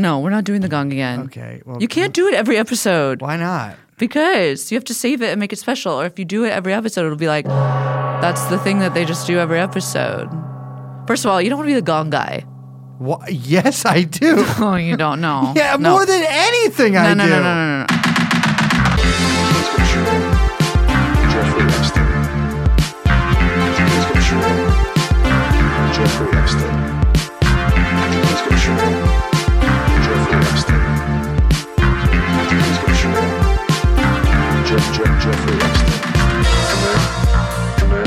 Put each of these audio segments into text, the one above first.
No, we're not doing the gong again. Okay. Well, You can't do it every episode Why not? because you have to save it and make it special. Or if you do it every episode, it'll be like, that's the thing that they just do every episode. First of all, you don't want to be the gong guy. Wha yes, I do. Oh, you don't know. yeah, No. more than anything, I no, no, do. no, no, no, no. Jeffrey Epstein. Let's go show Jeffrey Epstein. Jeff, Jeff, Jeffrey Epstein. Come here. Come here.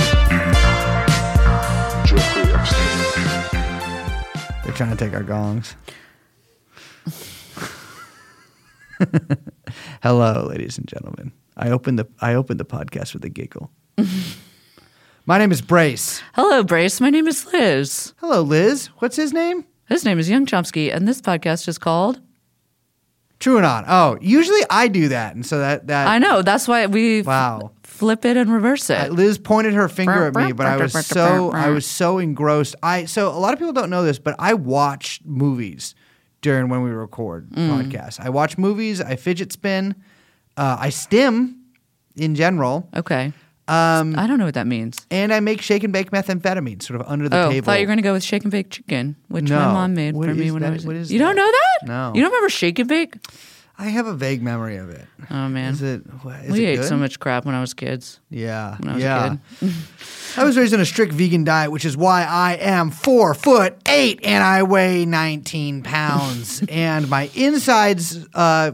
Jeffrey Epstein. They're trying to take our gongs. Hello, ladies and gentlemen. I opened the I opened the podcast with a giggle. My name is Brace. Hello, Brace. My name is Liz. Hello, Liz. What's his name? His name is Young Chomsky, and this podcast is called. TrueAnon? Oh, usually I do that, and so that that I know. That's why we f- wow. flip it and reverse it. Uh, Liz pointed her finger at me, but I was so I was so engrossed. I so a lot of people don't know this, but I watch movies during when we record Mm. podcasts. I watch movies. I fidget spin. Uh, I stim in general, okay. Um, I don't know what that means. and I make shake and bake methamphetamine, sort of under the oh, table. I thought you were going to go with shake and bake chicken, which No. my mom made What for me when that? I was. What is you don't know that? No. You don't remember shake and bake? I have a vague memory of it. Oh man, Is it? Is we it ate good? so much crap when I was kids. Yeah, when I was a yeah. kid. I was raised on a strict vegan diet, which is why I am four foot eight and I weigh 19 pounds. and my insides, uh,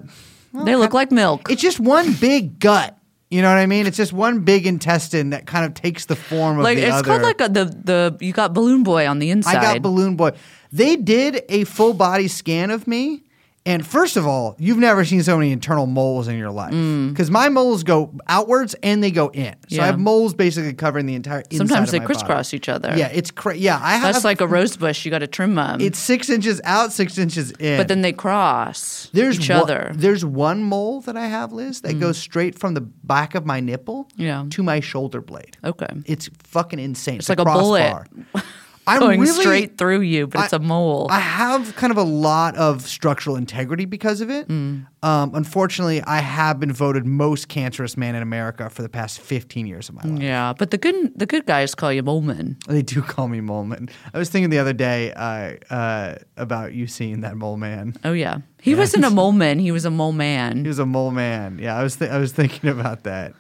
they look like milk. it's just one big gut. You know what I mean? It's just one big intestine that kind of takes the form of like the it's other. called like a, the the you got balloon boy on the inside. I got Balloon Boy. They did a full body scan of me. And first of all, you've never seen so many internal moles in your life. Because my moles go outwards and they go in. So Mm. Yeah. I have moles basically covering the entire inside Sometimes of they my body. crisscross each other. Yeah, it's cra- yeah. I have that's like a rose bush. You got to trim them. it's six inches out, six inches in. but then they cross there's each one, other. Mm. There's one mole that I have, Liz, that goes straight from the back of my nipple Yeah. to my shoulder blade. Okay. It's fucking insane. It's, like a bullet crossbar. I'm Going really, straight through you, but it's a mole. I have kind of a lot of structural integrity because of it. Mm. Um, unfortunately, I have been voted most cancerous man in America for the past 15 years of my life. yeah, but the good the good guys call you Moleman. They do call me Mole Man. I was thinking the other day uh, uh, about you seeing that Mole Man. Oh yeah, he wasn't a moleman. He was a mole man. He was a Mole Man. Yeah, I was th- I was thinking about that.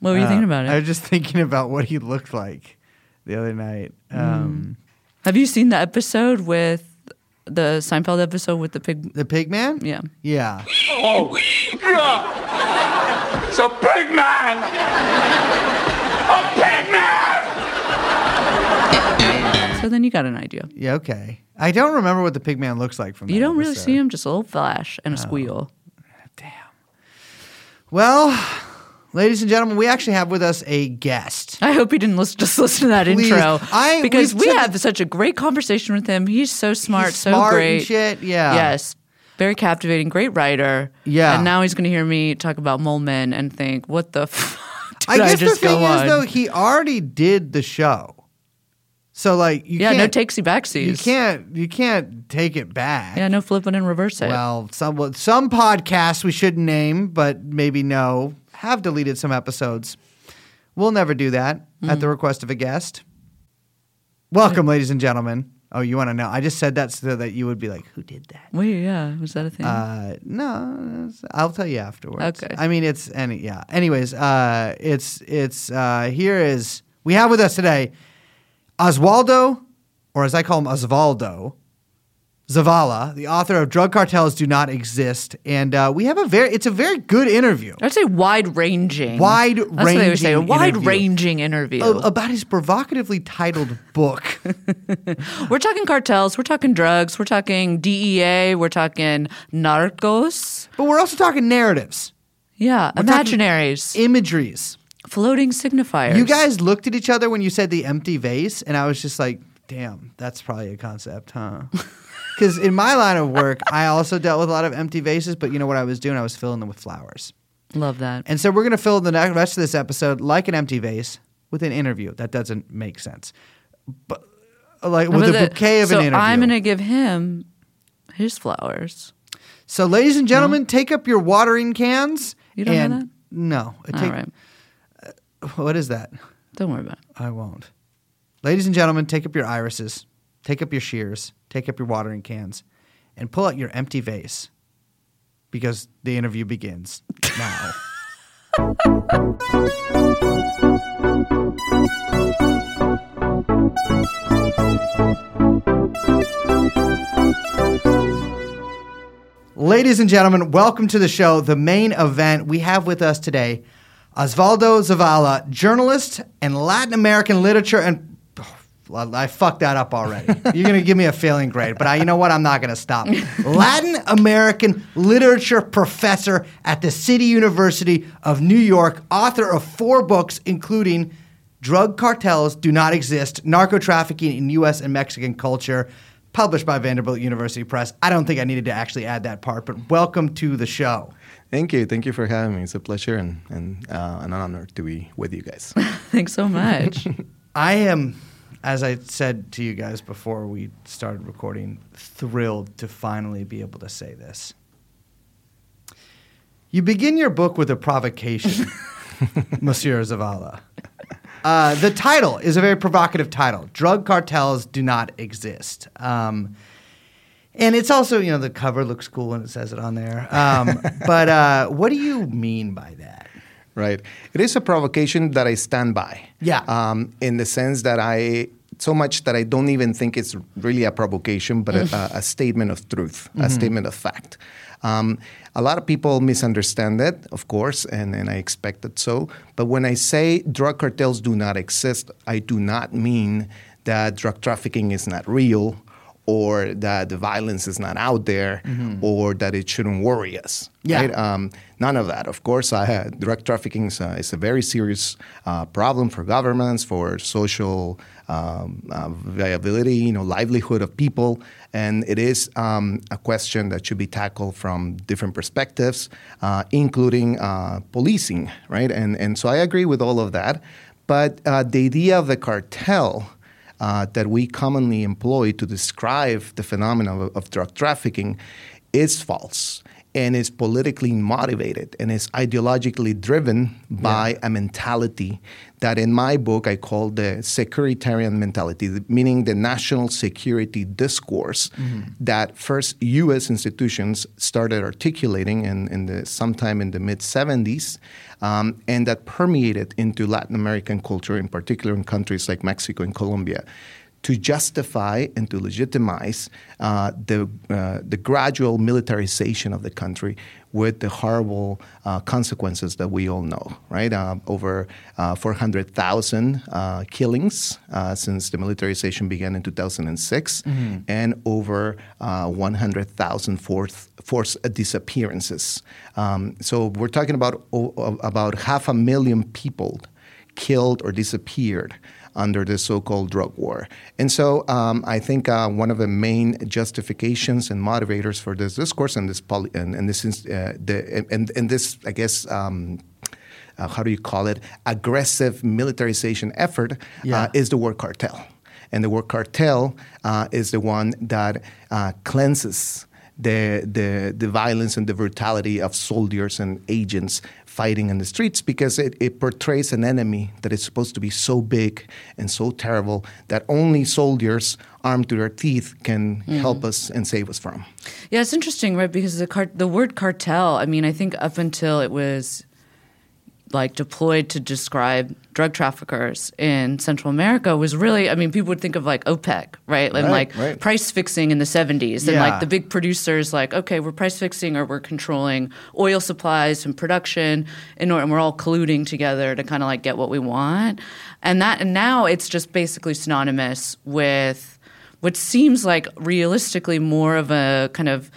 What were you thinking about it? I was just thinking about what he looked like the other night. Mm. Have you seen the episode with the Seinfeld episode with the pig? The Pig Man? Yeah. Yeah. Oh, God! It's a big man! A big man! So then you got an idea. Yeah, okay. I don't remember what the Pig Man looks like from that. You that don't really see him, just a little flash Oh. and a oh. squeal. Damn. Well, ladies and gentlemen, we actually have with us a guest. I hope you didn't listen, just listen to that Please. intro. I- because we took- have such a great conversation with him. He's so smart, He's so smart great. shit, yeah. Yes. Very captivating, great writer. Yeah. And now he's going to hear me talk about mole men and think, what the f- I I, guess just the thing is though, he already did the show. So like you yeah, can't takesy backsies. you can't you can't take it back. Yeah, no flipping and reverse it. Well, some some podcasts we shouldn't name, but maybe no, have deleted some episodes. We'll never do that Mm. at the request of a guest. Welcome, ladies and gentlemen. Oh, you want to know? I just said that so that you would be like, "Who did that?" Wait, yeah, was that a thing? Uh, no, I'll tell you afterwards. Okay. I mean, it's any yeah. Anyways, uh, it's it's uh, here is we have with us today Oswaldo, or as I call him, Osvaldo Zavala, the author of "Drug Cartels Do Not Exist," and uh, we have a very it's a very good interview I'd say wide ranging. Wide ranging. That's what they would say. A ranging wide interview. ranging interview. about his provocatively titled book. we're talking cartels. We're talking drugs. We're talking DEA. We're talking narcos. but we're also talking narratives, Yeah, talking- imaginaries, imageries. floating signifiers. You guys looked at each other when you said the empty vase, and I was just like, damn, that's probably a concept, huh? Because in my line of work, I also dealt with a lot of empty vases, but you know what I was doing? I was filling them with flowers. love that. And so we're going to fill the ne- rest of this episode like an empty vase with an interview. That doesn't make sense. But uh, like with a bouquet of so an interview. I'm gonna give him his flowers. So, ladies and gentlemen, take up your watering cans. You don't know and that? no, it All take- right. Uh, what is that? Don't worry about it. I won't. Ladies and gentlemen, take up your irises, take up your shears, take up your watering cans, and pull out your empty vase because the interview begins now. Ladies and gentlemen, welcome to the show, the main event. We have with us today Osvaldo Zavala, journalist and Latin American literature and I fucked that up already. You're going to give me a failing grade, but I, you know what? I'm not going to stop. Latin American literature professor at the City University of New York, author of four books, including Drug Cartels Do Not Exist, Narco Trafficking in U.S. and Mexican Culture, published by Vanderbilt University Press. I don't think I needed to actually add that part, but welcome to the show. Thank you. Thank you for having me. It's a pleasure and, and uh, an honor to be with you guys. Thanks so much. I am, as I said to you guys before we started recording, thrilled to finally be able to say this. You begin your book with a provocation, Monsieur Zavala. Uh, the title is a very provocative title. Drug cartels do not exist. Um, and it's also, you know, the cover looks cool and it says it on there. Um, but uh, what do you mean by that? right. It is a provocation that I stand by. Yeah. Um, in the sense that I, so much that I don't even think it's really a provocation, but a, a, a statement of truth, a statement of fact. Um, a lot of people misunderstand it, of course, and, and I expected so. But when I say drug cartels do not exist, I do not mean that drug trafficking is not real or that the violence is not out there or that it shouldn't worry us. Yeah. Right? Um, none of that. Of course, I had, drug trafficking is, uh, is a very serious uh, problem for governments, for social um, uh, viability, you know, livelihood of people, and it is um, a question that should be tackled from different perspectives, uh, including uh, policing, right? And and so I agree with all of that, but uh, the idea of the cartel uh, that we commonly employ to describe the phenomenon of, of drug trafficking is false and is politically motivated and is ideologically driven by a mentality that in my book I call the securitarian mentality, meaning the national security discourse that first U.S. institutions started articulating in, in the, sometime in the mid 70s um, and that permeated into Latin American culture, in particular in countries like Mexico and Colombia to justify and to legitimize uh, the, uh, the gradual militarization of the country with the horrible uh, consequences that we all know, right? Uh, over uh, 400,000 uh, killings uh, since the militarization began in 2006, and over uh, 100,000 forced, forced disappearances. Um, so we're talking about, about half a million people killed or disappeared under the so-called drug war. And so um, I think uh, one of the main justifications and motivators for this discourse and this poly- and, and this is, uh, the and, and this I guess. Um, uh, how do you call it? Aggressive militarization effort Yeah. uh, is the word cartel, and the word cartel uh, is the one that uh, cleanses the, the the violence and the brutality of soldiers and agents fighting in the streets because it, it portrays an enemy that is supposed to be so big and so terrible that only soldiers armed to their teeth can mm-hmm. help us and save us from. Yeah, it's interesting, right? Because the car- the word cartel. I mean, I think up until it was like deployed to describe drug traffickers in Central America was really. I mean, people would think of like OPEC, right? And Right, like right. price fixing in the seventies, and Yeah. like the big producers, like okay, we're price fixing or we're controlling oil supplies and production, and, and we're all colluding together to kind of like get what we want, and that and now it's just basically synonymous with what seems like realistically more of a kind of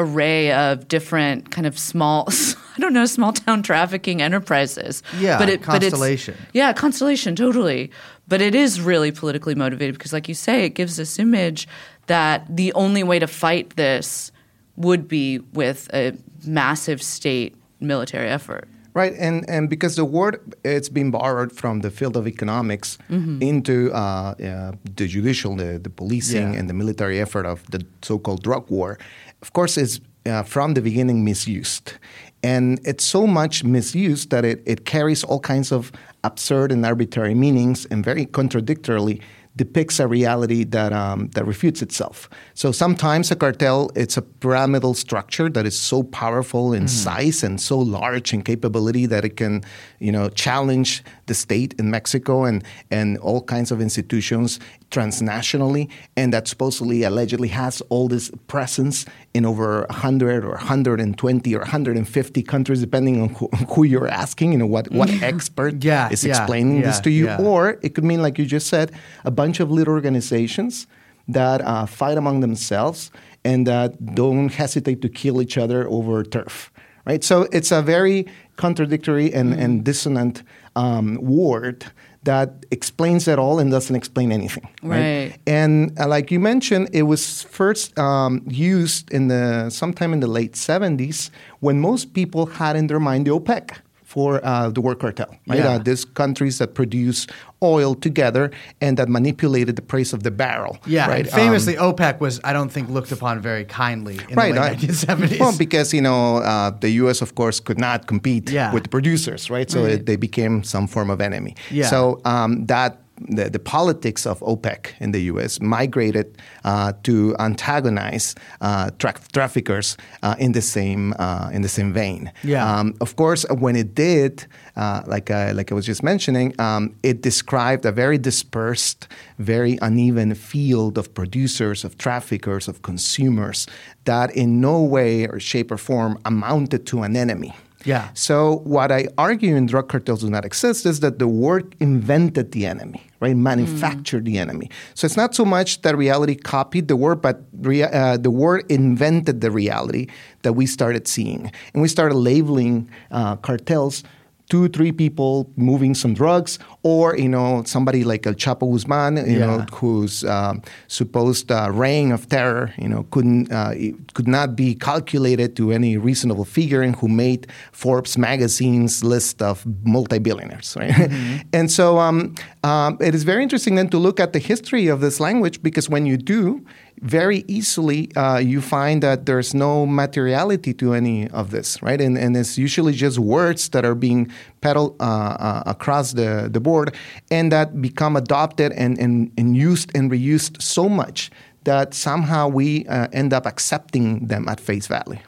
array of different kind of small I don't know small town trafficking enterprises. Yeah, but it, but it's- Constellation. yeah, constellation, totally. But it is really politically motivated because, like you say, it gives this image that the only way to fight this would be with a massive state military effort. Right, and, and because the word it's been borrowed from the field of economics into uh, uh, the judicial, the, the policing, Yeah. and the military effort of the so-called drug war. Of course, it's uh, from the beginning misused. And it's so much misused that it, it carries all kinds of absurd and arbitrary meanings and very contradictorily depicts a reality that um, that refutes itself. So sometimes a cartel it's a pyramidal structure that is so powerful in size and so large in capability that it can, you know, challenge the state in Mexico and and all kinds of institutions transnationally, and that supposedly allegedly has all this presence in over 100 or 120 or 150 countries, depending on who, who you're asking. You know what what expert Yeah, is yeah, explaining this to you, yeah. or it could mean, like you just said, a bunch of little organizations that uh, fight among themselves and that don't hesitate to kill each other over turf. Right, so it's a very contradictory and, Mm-hmm. and dissonant um, word that explains it all and doesn't explain anything. Right. And uh, like you mentioned, it was first um, used in the sometime in the late 70s when most people had in their mind the OPEC for uh, the war cartel, right? Yeah. Uh, these countries that produce oil together and that manipulated the price of the barrel. Yeah, right? and Um, famously, OPEC was, I don't think, looked upon very kindly in right. the late 1970s. Well, because you know uh, the U.S. of course could not compete Yeah. with the producers, right? So it, they became some form of enemy. Yeah. So um, that. The, the politics of OPEC in the U.S. migrated uh, to antagonize uh, tra- traffickers uh, in the same uh, in the same vein. Yeah. Um, of course, when it did, uh, like I, like I was just mentioning, um, it described a very dispersed, very uneven field of producers, of traffickers, of consumers that in no way or shape or form amounted to an enemy. Yeah. So what I argue in drug cartels do not exist is that the word invented the enemy, right? Manufactured the enemy. So it's not so much that reality copied the word, but rea- uh, the word invented the reality that we started seeing, and we started labeling uh, cartels. Two, three people moving some drugs, or you know somebody like El Chapo Guzman, you Yeah. know, whose um, supposed uh, reign of terror, you know, couldn't uh, could not be calculated to any reasonable figure, and who made Forbes magazine's list of multi-billionaires, right? and so um, um, it is very interesting then to look at the history of this language because when you do, very easily uh, you find that there's no materiality to any of this, right? And, and it's usually just words that are being peddled uh, uh, across the, the board and that become adopted and, and, and used and reused so much that somehow we uh, end up accepting them at face value.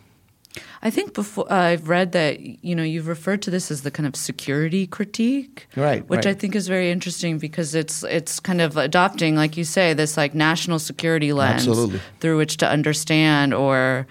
I think before uh, I've read that you know you've referred to this as the kind of security critique, Right, Which I think is very interesting because it's it's kind of adopting, like you say, this like national security lens Absolutely. through which to understand or,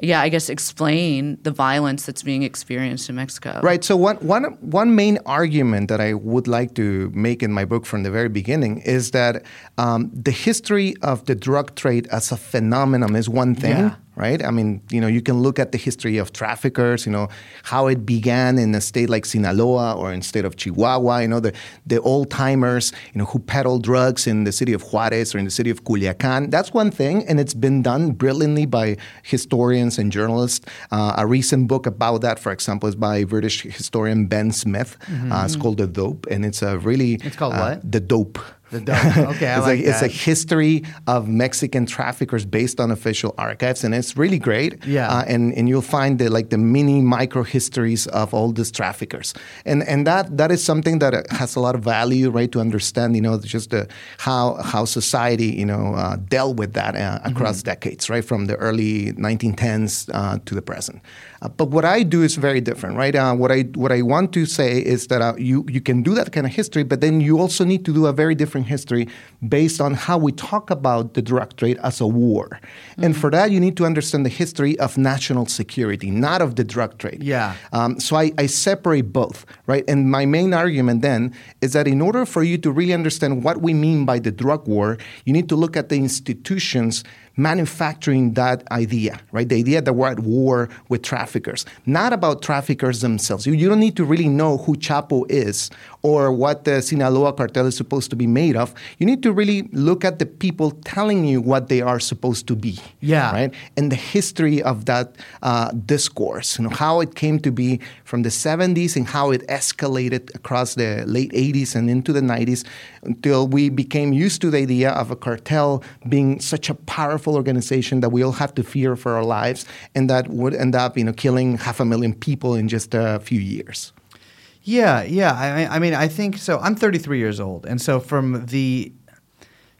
yeah, I guess explain the violence that's being experienced in Mexico. Right. So one, one, one main argument that I would like to make in my book from the very beginning is that um, the history of the drug trade as a phenomenon is one thing. Yeah. Right. I mean, you know, you can look at the history of traffickers. You know, how it began in a state like Sinaloa or in the state of Chihuahua. You know, the the old timers. You know, who peddle drugs in the city of Juarez or in the city of Culiacan. That's one thing, and it's been done brilliantly by historians and journalists. Uh, a recent book about that, for example, is by British historian Ben Smith. Uh, it's called The Dope, and it's a really It's called uh, what? The Dope. The dope. Okay, I it's like a, It's a history of Mexican traffickers based on official archives, and it's really great. Yeah. Uh, and and you'll find the like the mini micro histories of all these traffickers, and and that that is something that uh, has a lot of value, right? To understand, you know, just the, how how society, you know, uh, dealt with that uh, across decades, right, from the early 1910s uh, to the present. Uh, but what I do is very different, right? Uh, what I what I want to say is that uh, you you can do that kind of history, but then you also need to do a very different history based on how we talk about the drug trade as a war. And for that, you need to understand the history of national security, not of the drug trade. Yeah. Um, so I, I separate both, right? And my main argument then is that in order for you to really understand what we mean by the drug war, you need to look at the institutions manufacturing that idea, right? The idea that we're at war with traffickers, not about traffickers themselves. You, you don't need to really know who Chapo is or what the Sinaloa cartel is supposed to be made of. You need to really look at the people telling you what they are supposed to be, Yeah. right? And the history of that uh, discourse, you know, how it came to be from the 70s and how it escalated across the late 80s and into the 90s until we became used to the idea of a cartel being such a powerful organization that we all have to fear for our lives, and that would end up, you know, killing half a million people in just a few years. Yeah, yeah. I, I mean, I think so. I'm 33 years old, and so from the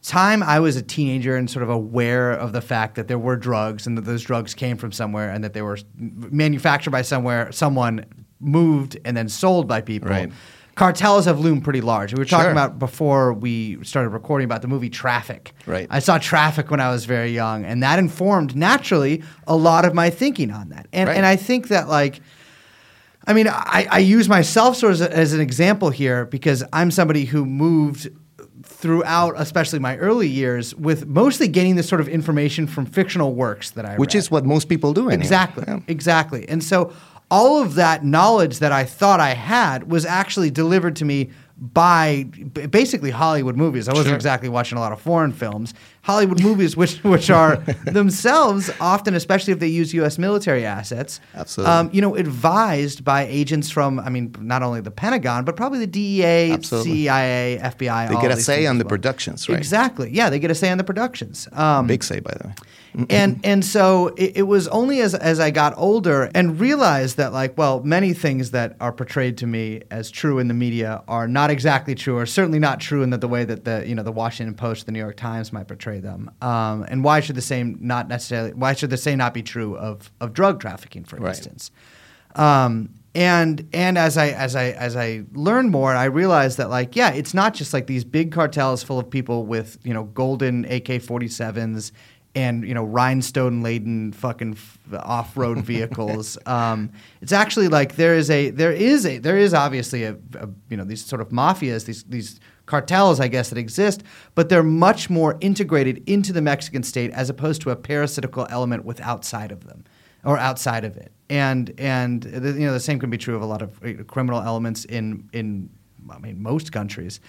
time I was a teenager and sort of aware of the fact that there were drugs and that those drugs came from somewhere and that they were manufactured by somewhere, someone moved and then sold by people. Right. Cartels have loomed pretty large. We were talking Sure. about before we started recording about the movie Traffic. Right. I saw Traffic when I was very young, and that informed naturally a lot of my thinking on that. And Right. and I think that like I mean, I, I use myself sort of as, as an example here because I'm somebody who moved throughout, especially my early years, with mostly getting this sort of information from fictional works that I Which read. is what most people do anyway. Exactly. Yeah. Exactly. And so all of that knowledge that I thought I had was actually delivered to me by basically Hollywood movies. I wasn't Sure. exactly watching a lot of foreign films. Hollywood movies, which which are themselves often, especially if they use U.S. military assets, Absolutely. um, you know, advised by agents from, I mean, not only the Pentagon, but probably the DEA, Absolutely. CIA, FBI. They get a say on the well. productions, right? Exactly. Yeah, they get a say on the productions. Um, Big say, by the way. And and so it, it was only as as I got older and realized that like well many things that are portrayed to me as true in the media are not exactly true or certainly not true in the, the way that the you know the Washington Post the New York Times might portray them. Um, and why should the same not necessarily why should the same not be true of of drug trafficking for Right. instance? Um, and and as I as I as I learned more, I realized that like yeah, it's not just like these big cartels full of people with you know golden AK forty sevens and you know rhinestone laden fucking f- off road vehicles. um, it's actually like there is a there is a there is obviously a, a you know these sort of mafias these these cartels I guess that exist, but they're much more integrated into the Mexican state as opposed to a parasitical element with outside of them or outside of it. And and the, you know the same can be true of a lot of criminal elements in in I mean most countries.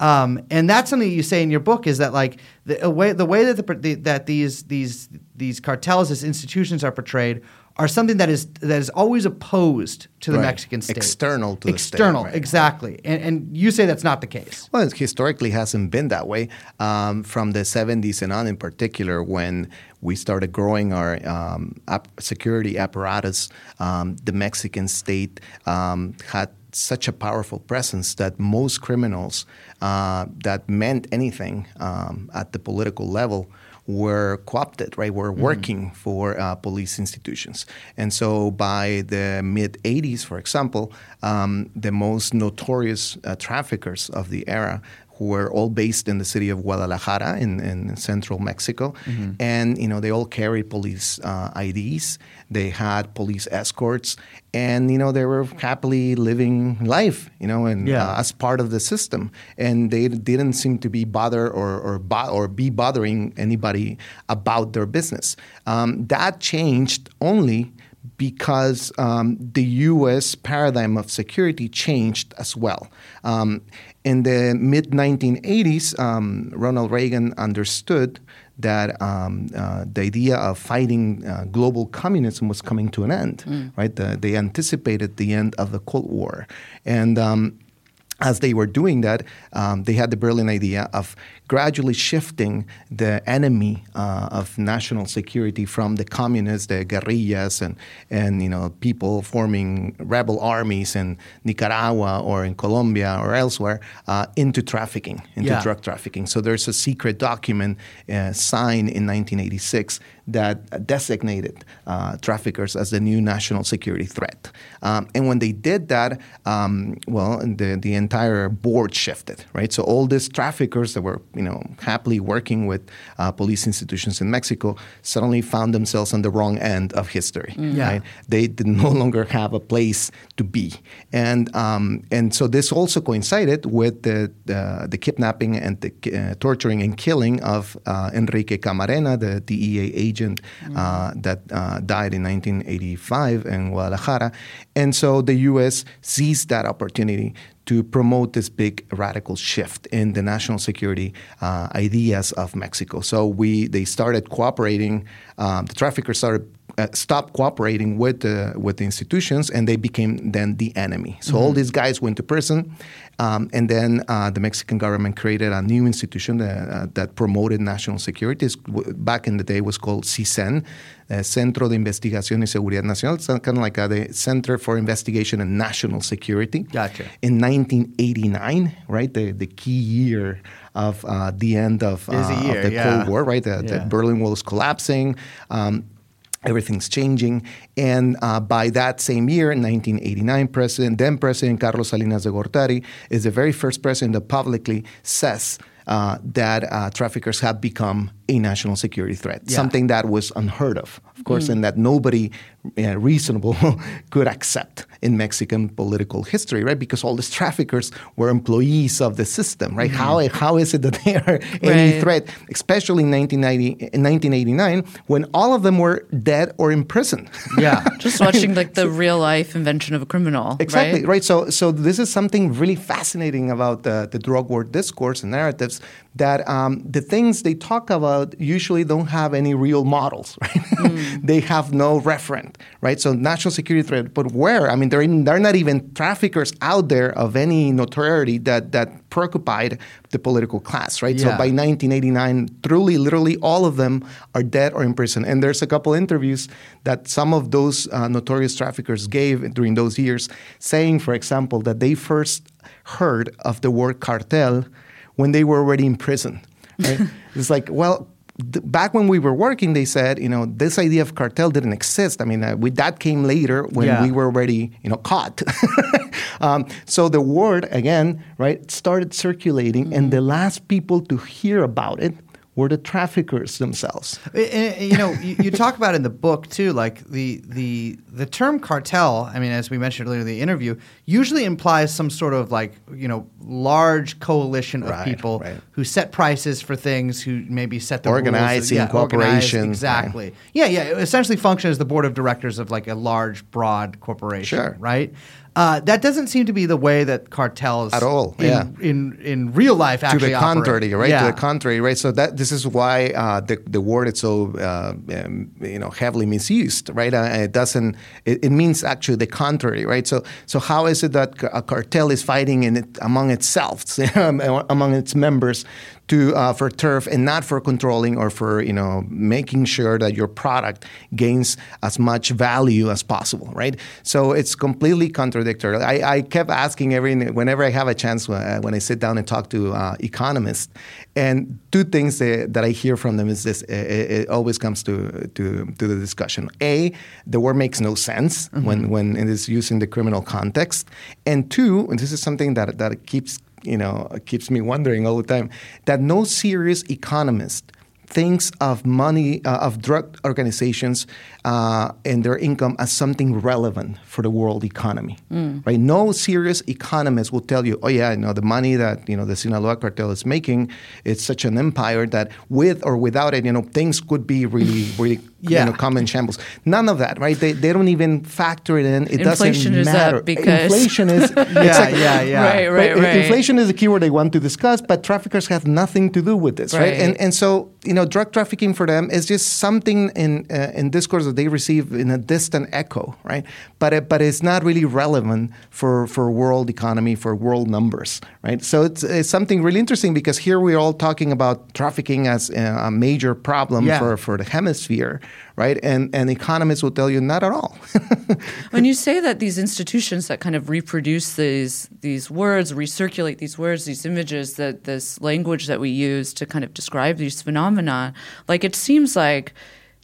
Um, and that's something you say in your book is that like the way the way that the, the that these these these cartels as institutions are portrayed are something that is that is always opposed to the Right. Mexican state. External to the state, external, right. exactly. And, and you say that's not the case. Well, it historically hasn't been that way. Um, from the 70s and on, in particular, when we started growing our um, ap- security apparatus, um, the Mexican state um, had such a powerful presence that most criminals uh, that meant anything um, at the political level were co-opted, right? Were working for uh, police institutions, and so by the mid '80s, for example, um, the most notorious uh, traffickers of the era who were all based in the city of Guadalajara in, in central Mexico, and you know they all carried police uh, IDs. They had police escorts, and you know they were happily living life, you know, and Yeah. uh, as part of the system, and they didn't seem to be bother or or, bo- or be bothering anybody about their business. Um, that changed only because um, the U.S. paradigm of security changed as well. Um, in the mid 1980s, um, Ronald Reagan understood that um, uh, the idea of fighting uh, global communism was coming to an end. Right? The, they anticipated the end of the Cold War, and um, as they were doing that, um, they had the brilliant idea of gradually shifting the enemy uh, of national security from the communists, the guerrillas, and, and you know people forming rebel armies in Nicaragua or in Colombia or elsewhere uh, into trafficking, into Yeah. drug trafficking. So there's a secret document uh, signed in 1986 that designated uh, traffickers as the new national security threat. Um, and when they did that, um, well, the, the entire board shifted, right? So all these traffickers that were, you know, happily working with uh, police institutions in Mexico suddenly found themselves on the wrong end of history, Yeah. right? They did no longer have a place to be. And, um, and so this also coincided with the, the, the kidnapping and the uh, torturing and killing of uh, Enrique Camarena, the DEA agent uh, that uh, died in 1985 in Guadalajara. And so the U.S. seized that opportunity to promote this big radical shift in the national security uh, ideas of Mexico. So we they started cooperating. Um, the traffickers started uh, stopped cooperating with the with the institutions, and they became then the enemy. So all these guys went to prison, um, and then uh, the Mexican government created a new institution that, uh, that promoted national security. It's, back in the day, was called CISEN, uh, Centro de Investigación y Seguridad Nacional. It's kind of like uh, the Center for Investigation and National Security. Gotcha. In 1989, right, the the key year of uh, the end of, uh, of the yeah. Cold War, right? The, the Berlin Wall is collapsing. Um, everything's changing. And uh, by that same year, in 1989, President, then President Carlos Salinas de Gortari is the very first president that publicly says uh, that uh, traffickers have become a national security threat, Yeah. something that was unheard of, of course, and that nobody uh, reasonable could accept in Mexican political history, right? Because all these traffickers were employees of the system, right? How, how is it that they are any Right. threat, especially in 1990, in 1989, when all of them were dead or in prison? Yeah. Just watching like the real life invention of a criminal. Exactly right? right. So, so this is something really fascinating about the, the drug war discourse and narratives that um, the things they talk about usually don't have any real models, right? they have no referent, right? So national security threat, but where? I mean, there are, not even traffickers out there of any notoriety that that preoccupied the political class, right? So by 1989, truly, literally, all of them are dead or in prison. And there's a couple interviews that some of those uh, notorious traffickers gave during those years, saying, for example, that they first heard of the word cartel when they were already in prison. Right? it's like, well, th- back when we were working, they said, you know, this idea of cartel didn't exist. I mean, uh, we, that came later when Yeah. we were already, you know, caught. um, so the word again, right, started circulating, and the last people to hear about it were the traffickers themselves. You know, you, you talk about in the book too, like the the the term cartel. I mean, as we mentioned earlier in the interview, usually implies some sort of like you know large coalition of Right, people right. who set prices for things, who maybe set the Organizing, rules, yeah, corporation, exactly. Yeah, yeah. Essentially function as the board of directors of like a large, broad corporation. Sure. Right. Uh, that doesn't seem to be the way that cartels At all, in, yeah. in in real life actually to the operate. contrary, right? Yeah. To the contrary, right? So that this is why uh, the the word is so uh, um, you know heavily misused, right? Uh, it doesn't. It, it means actually the contrary, right? So so how is it that a cartel is fighting in it among itself, among its members? To, uh, for turf and not for controlling or for you know making sure that your product gains as much value as possible, right? So it's completely contradictory. I, I kept asking every whenever I have a chance uh, when I sit down and talk to uh, economists, and two things that, that I hear from them is this: it, it always comes to, to to the discussion. A, the word makes no sense when when it is used in the criminal context, and two, and this is something that that keeps you know keeps me wondering all the time that no serious economist thinks of money uh, of drug organizations uh, and their income as something relevant for the world economy right? No serious economist will tell you oh yeah you know the money that you know the sinaloa cartel is making it's such an empire that with or without it you know things could be really really Yeah. you know come in shambles none of that right they, they don't even factor it in it Inflation doesn't matter because- inflation is Yeah, yeah, yeah. Right, right, but right. Inflation is the keyword they want to discuss, but traffickers have nothing to do with this, right? Right. And and so you know, drug trafficking for them is just something in uh, in discourse that they receive in a distant echo, right? But it, but it's not really relevant for for world economy, for world numbers, right? So it's, it's something really interesting because here we're all talking about trafficking as a, a major problem Yeah. for for the hemisphere, right? And and economists will tell you not at all. when you say that these institutions that kind of reproduce these these words, recirculate these words, these images, that this language that we use to kind of describe these phenomena, like it seems like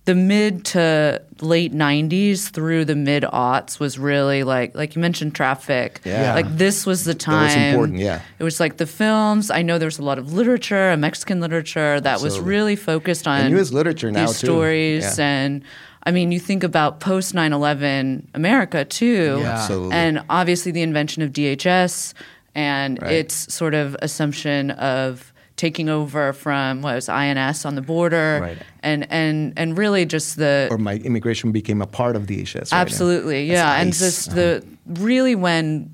the mid to late 90s through the mid aughts was really like like you mentioned traffic Yeah. like this was the time was important, yeah. it was like the films i know there was a lot of literature a mexican literature that was really focused on And US literature now, these too. stories Yeah. and I mean, you think about post 9 11 America too. Yeah. Absolutely. And obviously the invention of DHS and Right. its sort of assumption of taking over from what was INS on the border Right. and, and, and really just the. or my immigration became a part of the DHS. right? Absolutely, That's yeah, and just the really when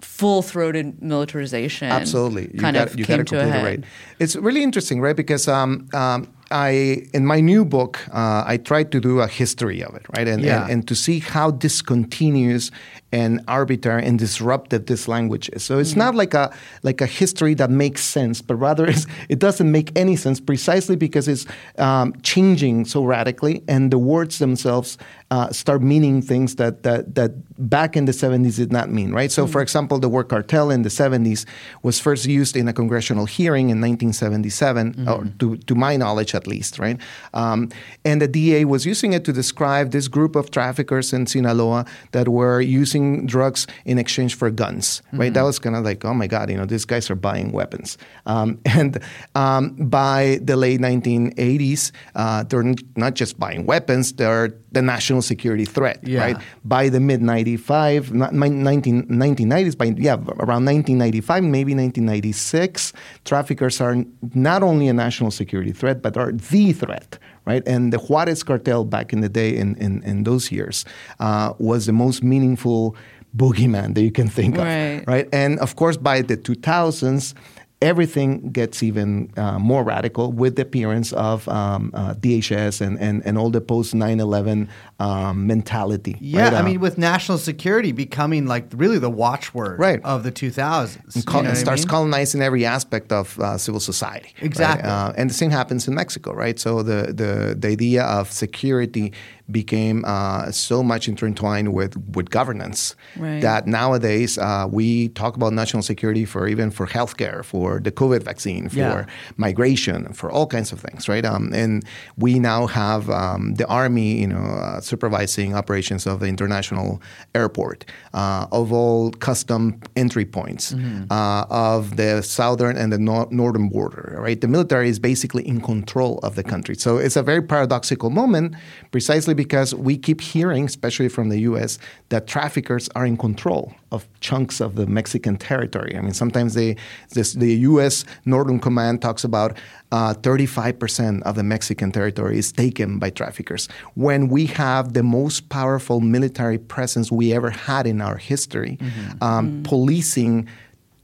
full-throated militarization. Absolutely, you kind got, of you came got it to a head. right. It's really interesting, right? Because um, um, I, in my new book, uh, I tried to do a history of it, right, and, Yeah. and and to see how discontinuous and arbitrary and disruptive this language is. So it's not like a like a history that makes sense, but rather it's, it doesn't make any sense precisely because it's um, changing so radically, and the words themselves uh, start meaning things that that that back in the 70s did not mean, right? So, for example, the word cartel in the 70s was first used in a congressional hearing in 1977, or to, to my knowledge at least, right? Um, and the DA was using it to describe this group of traffickers in Sinaloa that were using drugs in exchange for guns, right? That was kind of like, oh my God, you know, these guys are buying weapons. Um, and um, by the late 1980s, uh, they're n- not just buying weapons, they're the national security threat, Yeah. right? By the mid 95, not- mi- 19, 1990s, by, yeah, around 1995, maybe 1996, traffickers are not only a national security threat, but are the threat, right? And the Juarez cartel back in the day, in, in, in those years, uh, was the most meaningful boogeyman that you can think of, Right. right? And of course, by the 2000s, everything gets even uh, more radical with the appearance of um, uh, DHS and, and, and all the post 9 11 um, mentality. Yeah, right? I Uh, mean, with national security becoming like really the watchword Right. of the 2000s. and you know and what I starts mean? colonizing every aspect of uh, civil society. right? Exactly. Uh, and the same happens in Mexico, right? So the, the, the idea of security became uh, so much intertwined with, with governance Right. that nowadays uh, we talk about national security for even for healthcare, for the COVID vaccine, for Yeah. migration, for all kinds of things, right? Um, and we now have um, the army, you know, uh, supervising operations of the international airport, uh, of all custom entry points, uh, of the southern and the nor- northern border, right? The military is basically in control of the country. So it's a very paradoxical moment, precisely because we keep hearing, especially from the U.S., that traffickers are in control of chunks of the Mexican territory. I mean, sometimes they, this, the U.S. Northern Command talks about uh, 35% of the Mexican territory is taken by traffickers. When we have the most powerful military presence we ever had in our history, um, policing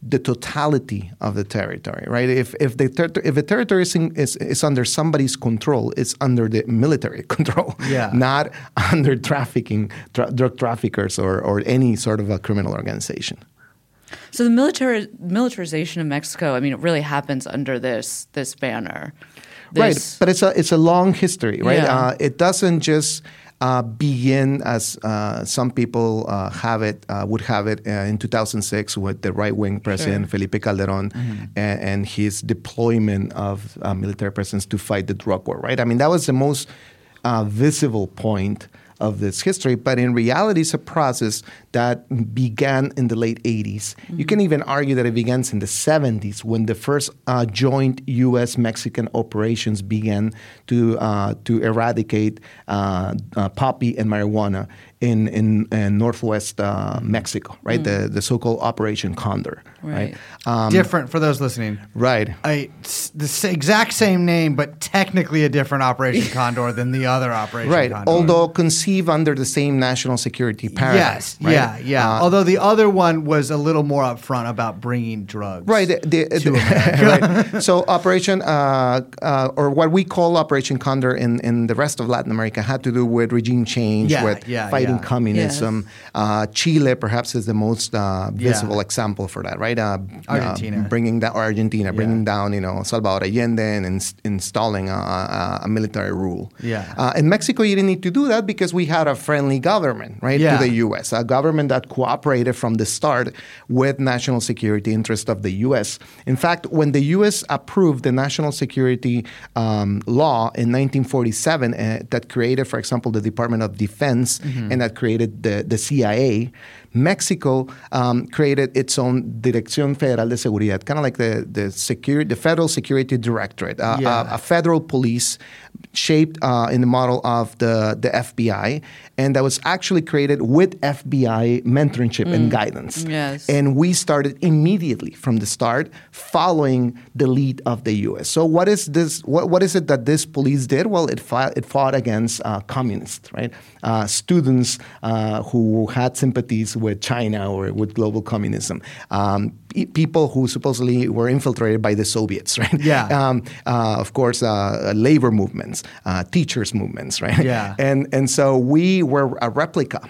the totality of the territory, right? If if the ter- if the territory is, in, is is under somebody's control, it's under the military control, Yeah. not under trafficking tra- drug traffickers or or any sort of a criminal organization. So the military militarization of Mexico, I mean, it really happens under this this banner. right but it's a it's a long history right Yeah. uh, it doesn't just uh, begin as uh, some people uh, have it uh, would have it uh, in 2006 with the right wing president Felipe Calderon and, and his deployment of uh, military presence to fight the drug war right? I mean that was the most uh, visible point of this history, but in reality, it's a process that began in the late 80s. You can even argue that it begins in the 70s when the first uh, joint U.S. Mexican operations began to uh, to eradicate uh, uh, poppy and marijuana in in, in northwest uh, Mexico, right? The the so-called Operation Condor, right? Right. Different for those listening. Right. I, s- the exact same name, but technically a different Operation Condor than the other Operation Right. Condor. Although conceived under the same national security paradigm. yes, right? yeah, yeah. Uh, Although the other one was a little more upfront about bringing drugs. Right. The, the, to the- right. So Operation, uh, uh, or what we call Operation Condor in, in the rest of Latin America, had to do with regime change, Yeah, with yeah, fighting yeah. communism. Uh, Chile, perhaps, is the most uh, visible Yeah. example for that, right? Uh, Argentina. Uh, bringing down Argentina, bringing down, you know, Salvador Allende and ins- installing a, a, a military rule. Yeah. Uh, in Mexico, you didn't need to do that because we had a friendly government, right, Yeah. to the U.S., a government that cooperated from the start with national security interest of the U.S. In fact, when the U.S. approved the national security um, law in 1947 uh, that created, for example, the Department of Defense and that created the, the CIA, Mexico um, created its own Dirección Federal de Seguridad, kind of like the the, security, the Federal Security Directorate, uh, Yeah. a, a federal police shaped uh, in the model of the, the FBI, and that was actually created with FBI mentorship and guidance. Yes. And we started immediately from the start, following the lead of the U.S. So what is this? What, what is it that this police did? Well, it fought, it fought against uh, communists, right? Uh, students uh, who had sympathies with China or with global communism. Um, people who supposedly were infiltrated by the Soviets, right? Yeah. Um, uh, of course, uh, labor movements, uh, teachers movements, right? Yeah. And and so we were a replica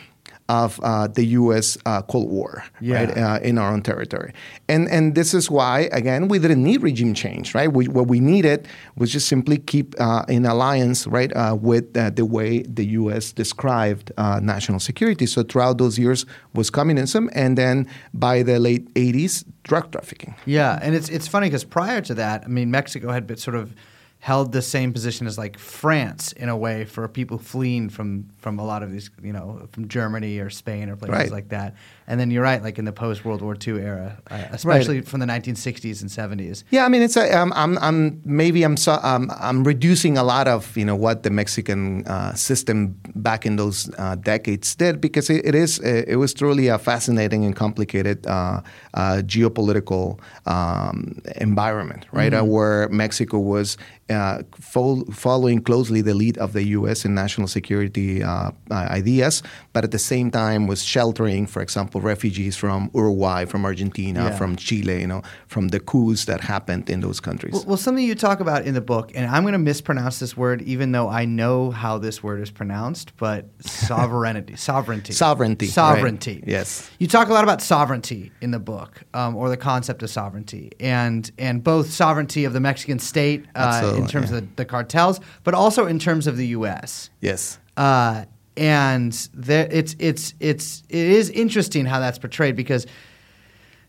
of uh, the U.S. Uh, Cold War, Yeah. right, uh, in our own territory, and and this is why again we didn't need regime change, right? We, what we needed was just simply keep uh, in alliance, right, uh, with uh, the way the U.S. described uh, national security. So throughout those years was communism, and then by the late '80s, drug trafficking. Yeah, and it's it's funny because prior to that, I mean, Mexico had been sort of held the same position as like France in a way for people fleeing from from a lot of these, you know, from Germany or Spain or places Right. like that. And then you're right, like in the post World War II era, uh, especially from the 1960s and 70s. Yeah, I mean, it's a, um, I'm, I'm maybe I'm so, um, I'm reducing a lot of you know what the Mexican uh, system back in those uh, decades did because it, it is it was truly a fascinating and complicated uh, uh, geopolitical um, environment, right? Uh, where Mexico was uh, fol- following closely the lead of the U.S. in national security ideas, but at the same time was sheltering, for example, refugees from Uruguay, from Argentina, Yeah. from Chile, you know, from the coups that happened in those countries. Well, well, something you talk about in the book, and I'm going to mispronounce this word, even though I know how this word is pronounced, but sovereignty, sovereignty, Sovereignty, right. sovereignty. Yes. you talk a lot about sovereignty in the book, um, or the concept of sovereignty, and and both sovereignty of the Mexican state uh, in terms yeah. of the, the cartels, but also in terms of the U.S. yes. Uh, and there, it's it's it's it is interesting how that's portrayed because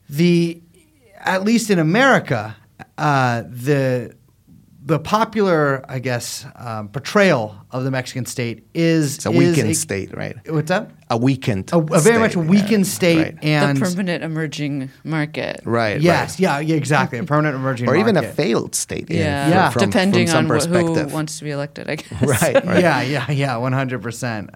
the at least in America, uh, the the popular, I guess, um, portrayal of the Mexican state is It's a is weakened state, right? What's that? A weakened. A, a very much weakened yeah, state, Right. and the permanent emerging market. right. yes, right. yeah, yeah, exactly, a permanent emerging Or even a failed state. Yeah, fr- Yeah. From, depending from some on wh- who wants to be elected, I guess. Right. right. Yeah, yeah, yeah, one hundred percent.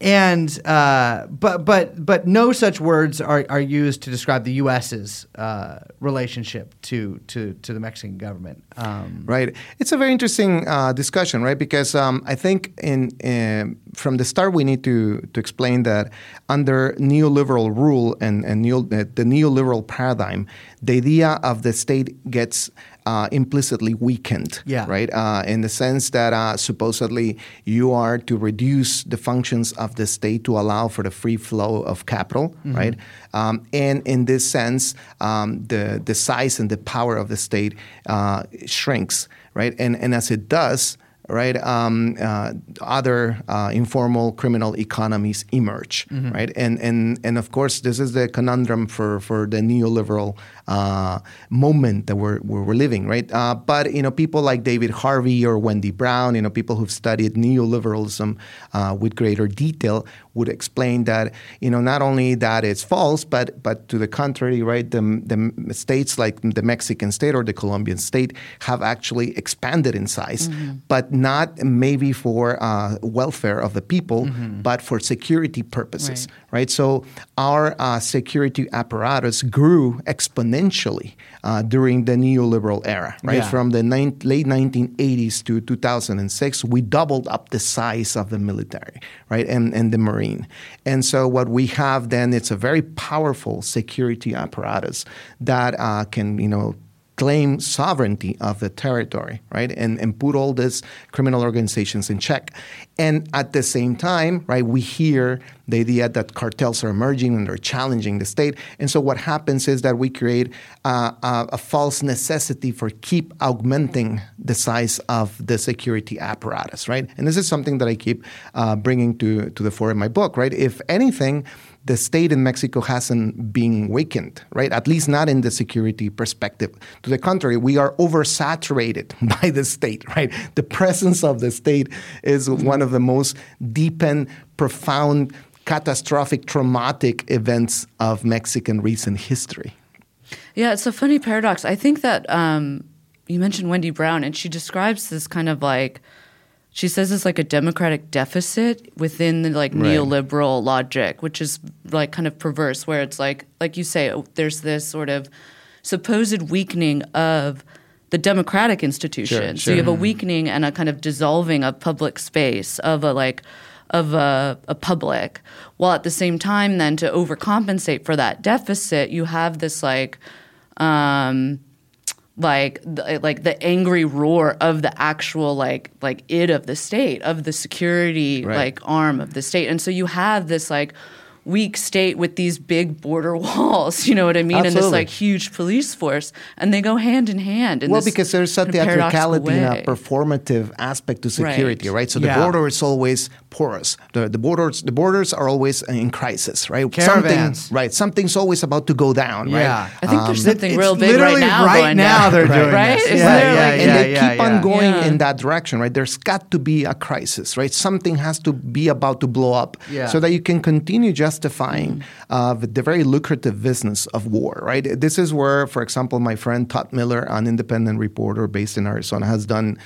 Um, and uh, but but but no such words are, are used to describe the U.S.'s uh, relationship to, to to the Mexican government. Um, Right. It's a very interesting uh, discussion, right? Because um, I think in, in from the start we need to to explain that under neoliberal rule and and neo, the neoliberal paradigm, the idea of the state gets uh, implicitly weakened. Yeah. Right. Uh, in the sense that uh, supposedly you are to reduce the functions of the state to allow for the free flow of capital. Right. Um, and in this sense, um, the the size and the power of the state uh, shrinks. Right. And and as it does. Right, um, uh, other uh, informal criminal economies emerge. Right, and and and of course, this is the conundrum for for the neoliberal uh, moment that we're we're we're living. Right, uh, but you know, people like David Harvey or Wendy Brown, you know, people who've studied neoliberalism uh, with greater detail, would explain that you know not only that it's false, but but to the contrary, right? The, the states like the Mexican state or the Colombian state have actually expanded in size, but not maybe for uh, welfare of the people, but for security purposes, right? So our uh, security apparatus grew exponentially uh, during the neoliberal era, right? Yeah. From the nine, late 1980s to 2006, we doubled up the size of the military, right, and, and the marine. And so what we have then, it's a very powerful security apparatus that uh, can, you know, claim sovereignty of the territory, right, and, and put all these criminal organizations in check. And at the same time, right, we hear the idea that cartels are emerging and they're challenging the state. And so what happens is that we create a, a false necessity for keep augmenting the size of the security apparatus, right? And this is something that I keep uh, bringing to, to the fore in my book, right? If anything, the state in Mexico hasn't been weakened, right? At least not in the security perspective. To the contrary, we are oversaturated by the state, right? The presence of the state is one of the most deep and profound, catastrophic, traumatic events of Mexican recent history. Yeah, it's a funny paradox. I think that um, you mentioned Wendy Brown, and she describes this kind of like she says it's like a democratic deficit within the like Right. neoliberal logic, which is like kind of perverse, where it's like like you say, oh, there's this sort of supposed weakening of the democratic institution. So you have a weakening and a kind of dissolving of public space of a like of a, a public, while at the same time, then to overcompensate for that deficit, you have this like. Um, like the, like the angry roar of the actual like like it of the state of the security Right. like arm of the state and so you have this like weak state with these big border walls you know what i mean and this like huge police force and they go hand in hand in well, this because there's a kind theatricality and a performative aspect to security, Right. right? So the Yeah. border is always porous. The, the borders the borders are always in crisis, right? Caravans. Something, right? Something's always about to go down, Yeah. right? I think there's It- something it's real big right now. right going now down. they're right. doing right? this. Isn't Yeah, there, yeah, like- and they yeah, keep on going Yeah. in that direction, right? There's got to be a crisis, right? Something has to be about to blow up, Yeah. so that you can continue justifying uh, the, the very lucrative business of war, right? This is where, for example, my friend Todd Miller, an independent reporter based in Arizona, has done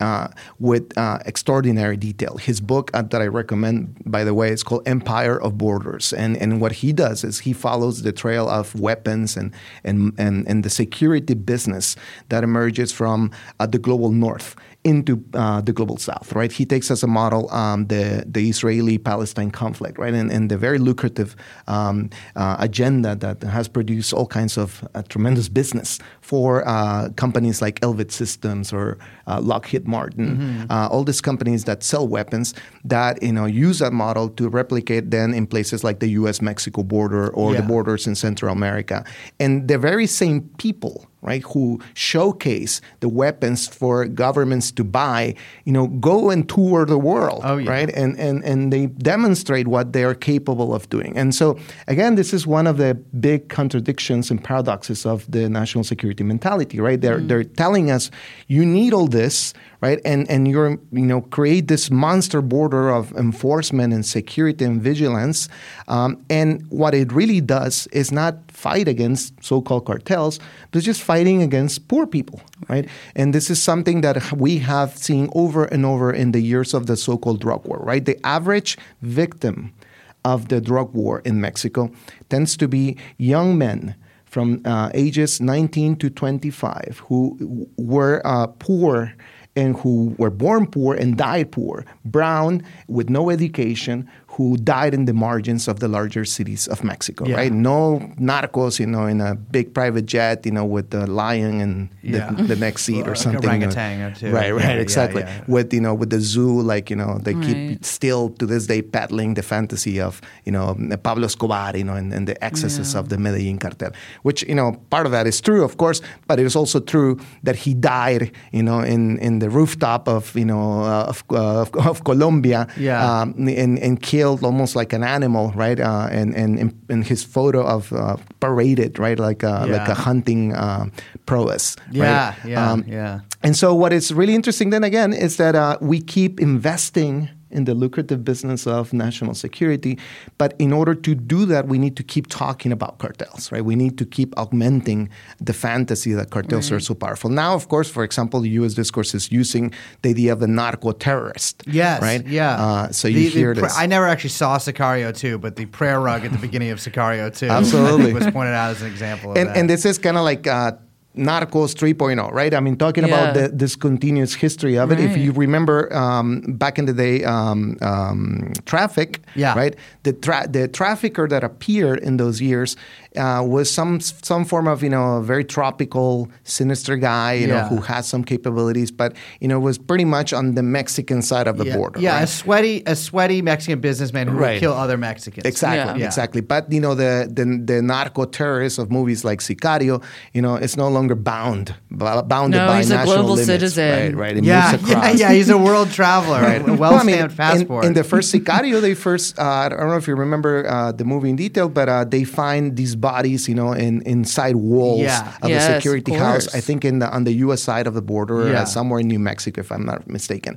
uh, with uh, extraordinary detail. His book uh, that I recommend, by the way, is called Empire of Borders, and and what he does is he follows the trail of weapons and and and, and the security business that emerges from uh, the global north into uh, the global south, right? He takes as a model um, the the Israeli-Palestine conflict, right, and, and the very lucrative um, uh, agenda that has produced all kinds of uh, tremendous business for uh, companies like Elbit Systems or uh, Lockheed Martin, uh, all these companies that sell weapons that you know use that model to replicate then in places like the U.S.-Mexico border or Yeah. the borders in Central America, and the very same people right, who showcase the weapons for governments to buy, you know, go and tour the world, Oh, yeah. right? And, and, and they demonstrate what they are capable of doing. And so, again, this is one of the big contradictions and paradoxes of the national security mentality, right? They're, they're telling us you need all this, right? And, and you're, you know, create this monster border of enforcement and security and vigilance. Um, and what it really does is not fight against so-called cartels, but just fighting against poor people, right? And this is something that we have seen over and over in the years of the so-called drug war, right? The average victim of the drug war in Mexico tends to be young men from uh, ages 19 to 25 who were uh, poor and who were born poor and died poor, brown with no education, who died in the margins of the larger cities of Mexico, Yeah. right? No narcos, you know, in a big private jet, you know, with the lion in the, Yeah. the next seat Or or like something. you know. orangutan or two. Right, right, Yeah, yeah, exactly. yeah. With you know, with the zoo, like you know, they Right. keep still to this day peddling the fantasy of you know Pablo Escobar, you know, and, and the excesses of the Medellin cartel. Which you know, part of that is true, of course, but it is also true that he died, you know, in, in the rooftop of you know uh, of, uh, of, of Colombia, Yeah. um, and, and killed almost like an animal, right? Uh, and, and and his photo of uh, paraded, right, like a, like a hunting uh, prowess. Yeah, right? yeah, Um, yeah. and so, what is really interesting then again is that uh, we keep investing in the lucrative business of national security. But in order to do that, we need to keep talking about cartels, right? We need to keep augmenting the fantasy that cartels are so powerful. Now, of course, for example, the U.S. discourse is using the idea of the narco terrorist. Yes. Right? Yeah. Uh, so you the hear pra- this. I never actually saw Sicario 2, but the prayer rug at the beginning of Sicario 2 Absolutely. Was pointed out as an example of and, and this is kind of like uh, Narcos 3.0, right? I mean, talking about the, this continuous history of it. If you remember um, back in the day, um, um, traffic, Yeah. right? The tra- the trafficker that appeared in those years uh, was some some form of you know a very tropical, sinister guy, you Yeah. know, who has some capabilities, but you know was pretty much on the Mexican side of the yeah, border. yeah right? a sweaty, a sweaty Mexican businessman who Right. would kill other Mexicans. Exactly, Yeah. exactly. But you know, the, the the narco terrorists of movies like Sicario, you know, it's no longer bound b- bounded No, by he's a national global limits, citizen. Right, right. It Yeah, moves yeah, across. yeah. He's a world traveler, Right. a Well, I mean, well-stamped in- In, the first Sicario, they first, uh, I don't know if you remember uh, the movie in detail, but uh, they find these bodies, you know, in inside walls Yeah. of Yes, a of security house. I think in the, on the U.S. side of the border, Yeah. uh, somewhere in New Mexico, if I'm not mistaken.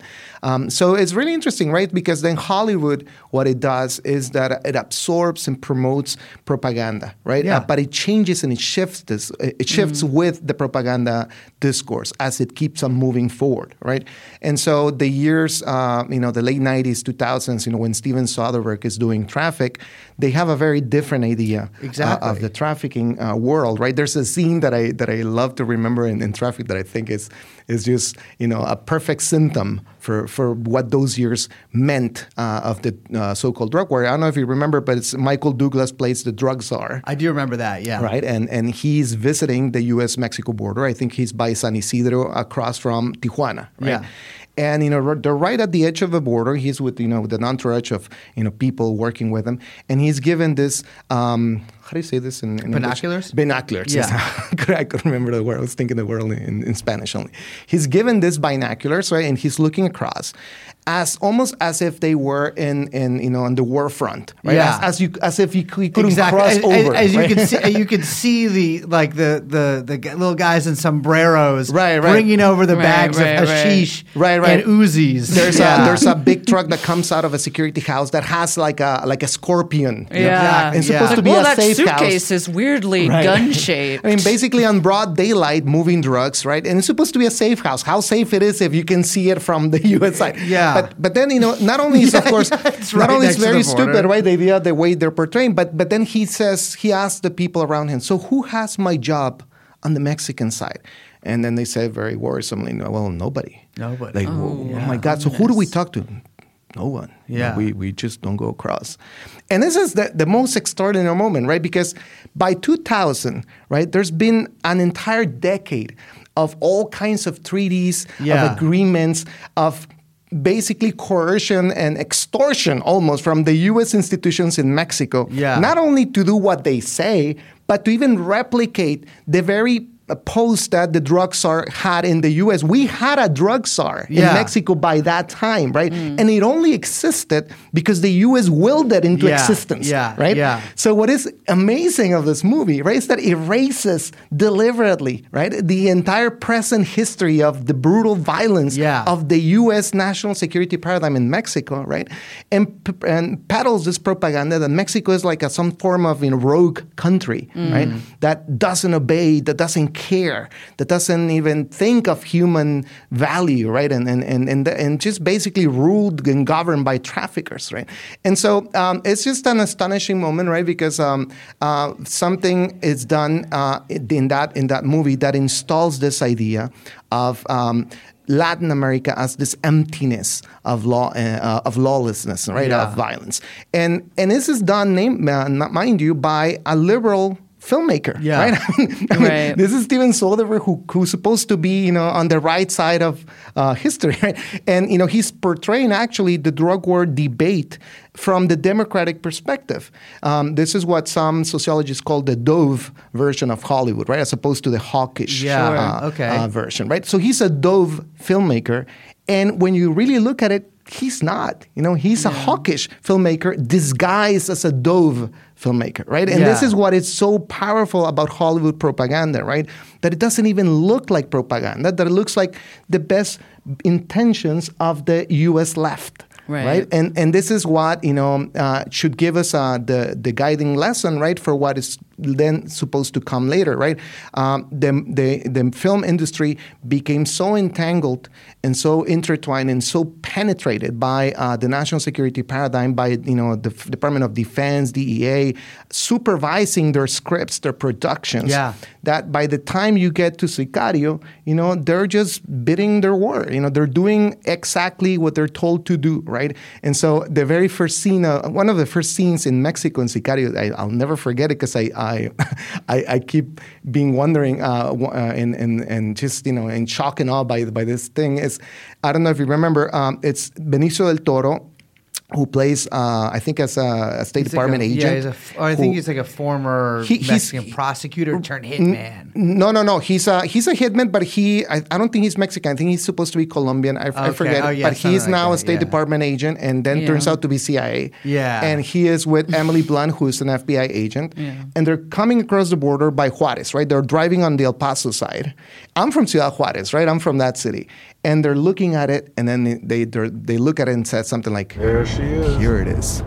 Um, so it's really interesting, right? Because then Hollywood, what it does is that it absorbs and promotes propaganda, right? Yeah. Uh, but it changes and it shifts this. It shifts with the propaganda discourse as it keeps on moving forward, right? And so the years, uh, you know, the late 90s, 2000s, you know, when Steven Soderbergh is doing traffic, they have a very different idea uh, Exactly. Of the trafficking uh, world, right? There's a scene that I that I love to remember in, in traffic that I think is is just you know a perfect symptom for for what those years meant uh, of the uh, so-called drug war. I don't know if you remember, but it's Michael Douglas plays the drug czar. I do remember that. Yeah. Right, and and he's visiting the U.S.-Mexico border. I think he's by San Isidro, across from Tijuana. Right? Yeah. And you know they're right at the edge of the border. He's with you know with an entourage of you know people working with him, and he's given this. Um, how do you say this in, in English? Binoculars? Binoculars. Yeah. yes. I couldn't remember the word. I was thinking the word in, in Spanish only. He's given this binoculars, right, and he's looking across, as almost as if they were in, in you know on the war front, right? Yeah. As, as you as if he, he couldn't Exactly. cross As, over. as you right? can see, you could see the like the the the little guys in sombreros, Right, right. bringing over the Right, bags right, of right. hashish, Right, right. and Uzis. There's Yeah. a there's a big truck that comes out of a security house that has like a like a scorpion. you know? Yeah. It's Yeah. supposed to Like, be well, a that safe suitcase house. is weirdly Right. gun shaped. I mean, basically on broad daylight, moving drugs, right? And it's supposed to be a safe house. How safe it is if you can see it from the U.S. side. Yeah. But but then you know, not only is of course, yeah, not right only is very stupid, right? The idea, the way they're portraying, but but then he says he asks the people around him, so who has my job on the Mexican side? And then they say very worrisomely, well, nobody. Nobody. Like, Oh, oh, yeah. my God. So who do we talk to? No one. Yeah. we, we just don't go across. And this is the, the most extraordinary moment, right? Because by 2000, right, there's been an entire decade of all kinds of treaties, Yeah. of agreements, of basically coercion and extortion almost from the US institutions in Mexico. Yeah. Not only to do what they say, but to even replicate the very post that the drug czar had in the US. We had a drug czar Yeah. in Mexico by that time, right? Mm. And it only existed because the US willed it into Yeah, existence, yeah, right? yeah. So what is amazing of this movie, right, is that it erases deliberately, right, the entire present history of the brutal violence of the U.S. national security paradigm in Mexico, right, and p- and peddles this propaganda that Mexico is like a, some form of you know, rogue country, mm. right, that doesn't obey, that doesn't care, that doesn't even think of human value, right, and and and and, and just basically ruled and governed by traffickers, right, and so um, it's just an astonishing moment, right, because um, uh, something is done uh, in that in that movie that installs this idea of. Um, Latin America as this emptiness of law uh, of lawlessness, right, Yeah. of violence, and and this is done, name, uh, mind you, by a liberal filmmaker, Yeah. right? I mean, I mean, Right. This is Steven Soderbergh, who, who's supposed to be, you know, on the right side of uh, history, right? And you know, he's portraying actually the drug war debate from the democratic perspective. Um, this is what some sociologists call the Dove version of Hollywood, right, as opposed to the hawkish Yeah, uh, okay. uh, version, right? So he's a Dove filmmaker, and when you really look at it, he's not. You know, he's a hawkish filmmaker disguised as a Dove filmmaker, right? And this is what is so powerful about Hollywood propaganda, right? That it doesn't even look like propaganda, that it looks like the best intentions of the US left. Right. and and this is what you know uh, should give us uh, the the guiding lesson, right, for what is then supposed to come later, right? Um, the, the the film industry became so entangled and so intertwined and so penetrated by uh, the national security paradigm, by you know the F- Department of Defense, DEA, supervising their scripts, their productions. Yeah. That by the time you get to Sicario, you know they're just bidding their war. You know they're doing exactly what they're told to do, right? And so the very first scene, uh, one of the first scenes in Mexico in Sicario, I, I'll never forget it because I, I, I I keep being wondering uh, uh, and, and and just you know in shock and awe by by this thing is I don't know if you remember um, it's Benicio del Toro. Who plays? Uh, I think as a, a State He's like Department a- agent. Yeah, a oh, I think he's like a former He- Mexican prosecutor turned hitman. no, no, no. He's a he's a hitman, but he I, I don't think he's Mexican. I think he's supposed to be Colombian. I, I forget. Oh, yeah, but he's like now that, a State yeah. Department agent, and then Yeah. turns out to be CIA. Yeah. And he is with Emily Blunt, who is an FBI agent, and they're coming across the border by Juarez. Right, they're driving on the El Paso side. I'm from Ciudad Juarez, right? I'm from that city, and they're looking at it, and then they they they look at it and said something like, There she is. "Here it is,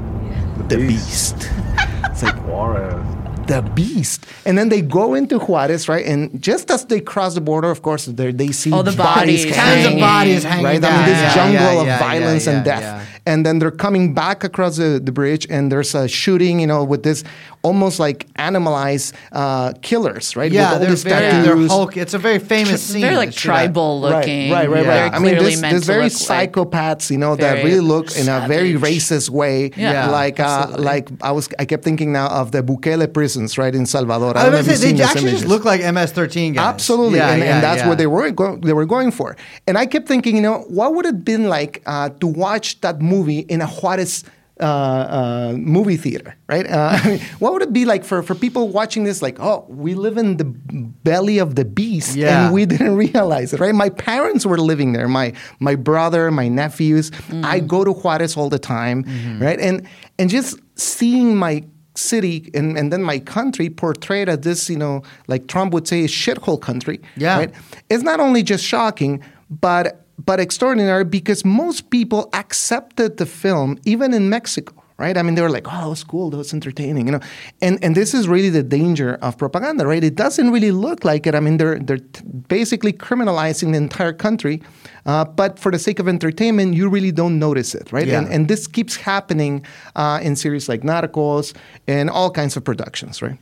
the beast. beast." it's like Juarez. the beast. And then they go into Juarez, right? And just as they cross the border, of course, they they see All the bodies Tons hanging, of bodies hanging right? I mean, this Yeah, jungle yeah, of yeah, violence yeah, and yeah, death. Yeah. And then they're coming back across the, the bridge, and there's a shooting, you know, with this almost like animalized uh, killers, right? Yeah, with all they're these very they're. Hulk. It's a very famous It's scene. very like You that. tribal looking. Right, right, right, Yeah. right. I mean, clearly there's, there's very look like- psychopaths, you know, that really look in a very racist way. Yeah, like, uh, like I was, I kept thinking now of the Bukele prisons, right in Salvador. I don't know was if say, they those actually just look like MS-13 guys. Absolutely, Yeah, and, yeah, and that's yeah. what they were go- they were going for. And I kept thinking, you know, what would it have been like uh, to watch that movie in a Juarez uh, uh, movie theater, right? Uh, I mean, what would it be like for, for people watching this? Like, oh, we live in the belly of the beast, Yeah. and we didn't realize it, right? My parents were living there. My my brother, my nephews. I go to Juarez all the time, right? And and just seeing my city and, and then my country portrayed as this, you know, like Trump would say, a shithole country. Yeah. Right? It's not only just shocking, but but extraordinary because most people accepted the film, even in Mexico. Right? I mean, they were like, "Oh, that was cool. That was entertaining," you know. And and this is really the danger of propaganda, right? It doesn't really look like it. I mean, they're they're t- basically criminalizing the entire country, uh, but for the sake of entertainment, you really don't notice it, right? Yeah. And and this keeps happening uh, in series like Narcos and all kinds of productions, right?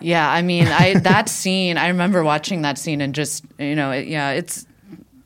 Yeah, I mean, I that scene. I remember watching that scene and just you know, it, yeah, it's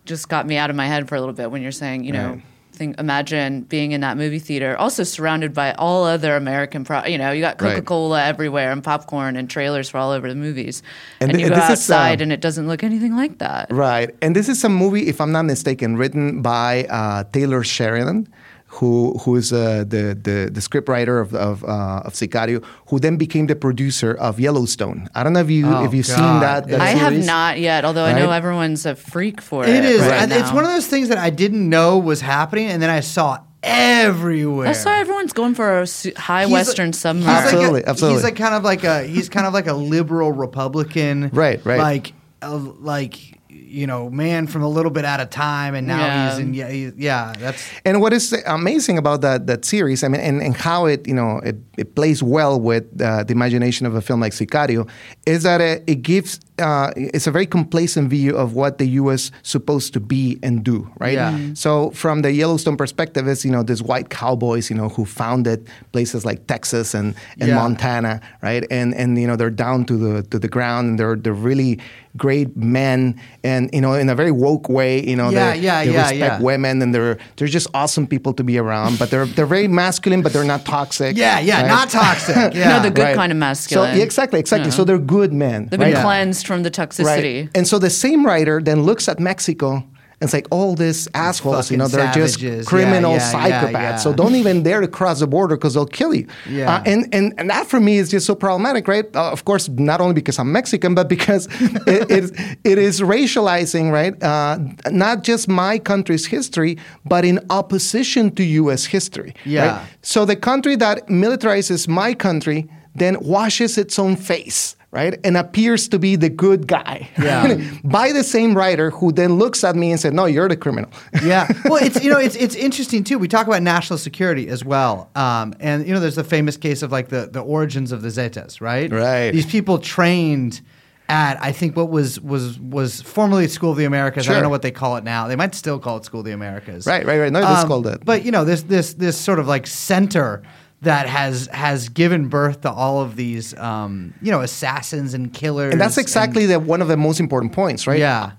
just got me out of my head for a little bit when you're saying, you know, Right. think imagine being in that movie theater, also surrounded by all other American, pro- you know, you got Coca Cola everywhere and popcorn and trailers for all over the movies, And and, th- you go this is, uh, outside and it doesn't look anything like that. Right. And this is a movie, if I'm not mistaken, written by uh, Taylor Sheridan, who who is uh, the, the the scriptwriter of of, uh, of Sicario, who then became the producer of Yellowstone. I don't know if you Oh, if you've seen that. that I have not yet, although I know everyone's a freak for it. It is. right and It's one of those things that I didn't know was happening, and then I saw it everywhere. That's why everyone's going for a high He's western like- submarine. He's like a- Absolutely, absolutely. He's like kind of like a he's kind of like a liberal Republican, Right, right. Like, uh, like you know, man from a little bit out of time, and now Yeah. he's in. Yeah, he, yeah. That's And what is amazing about that that series, I mean, and, and how it you know it, it plays well with uh, the imagination of a film like Sicario, is that it, it gives uh, it's a very complacent view of what the U.S. supposed to be and do, right? Yeah. Mhm. So from the Yellowstone perspective, it's you know these white cowboys, you know, who founded places like Texas and, and Yeah. Montana, right? And and you know they're down to the to the ground, and they're they're really great men, and you know in a very woke way, you know, Yeah, they, yeah, they yeah, respect yeah. women, and they're they're just awesome people to be around. But they're they're very masculine, but they're not toxic. yeah, yeah. right? Not toxic. Yeah, No, the good Right. kind of masculine. So yeah, exactly, exactly. Yeah. So they're good men. They've been right? Yeah. cleansed from the toxicity. Right. And so the same writer then looks at Mexico and it's like all these assholes, you know, they're savages. just criminal Yeah, yeah, yeah, psychopaths. yeah. So don't even dare to cross the border because they'll kill you. Yeah. Uh, and, and and that for me is just so problematic, right? Uh, of course, not only because I'm Mexican, but because it, it, it is racializing, right? Uh, not just my country's history, but in opposition to U.S. history. Yeah. Right? So the country that militarizes my country then washes its own face. Right, and appears to be the good guy. Yeah. by the same writer who then looks at me and said, "No, you're the criminal." yeah. Well, it's you know it's it's interesting too. We talk about national security as well, um, and you know there's the famous case of like the the origins of the Zetas, right? Right. These people trained at I think what was was was formerly School of the Americas. I don't know what they call it now. They might still call it School of the Americas. Right, right, right. No, that's called it. But you know this this this sort of like center that has has given birth to all of these um, you know assassins and killers. And that's exactly the, one of the most important points, right? Yeah.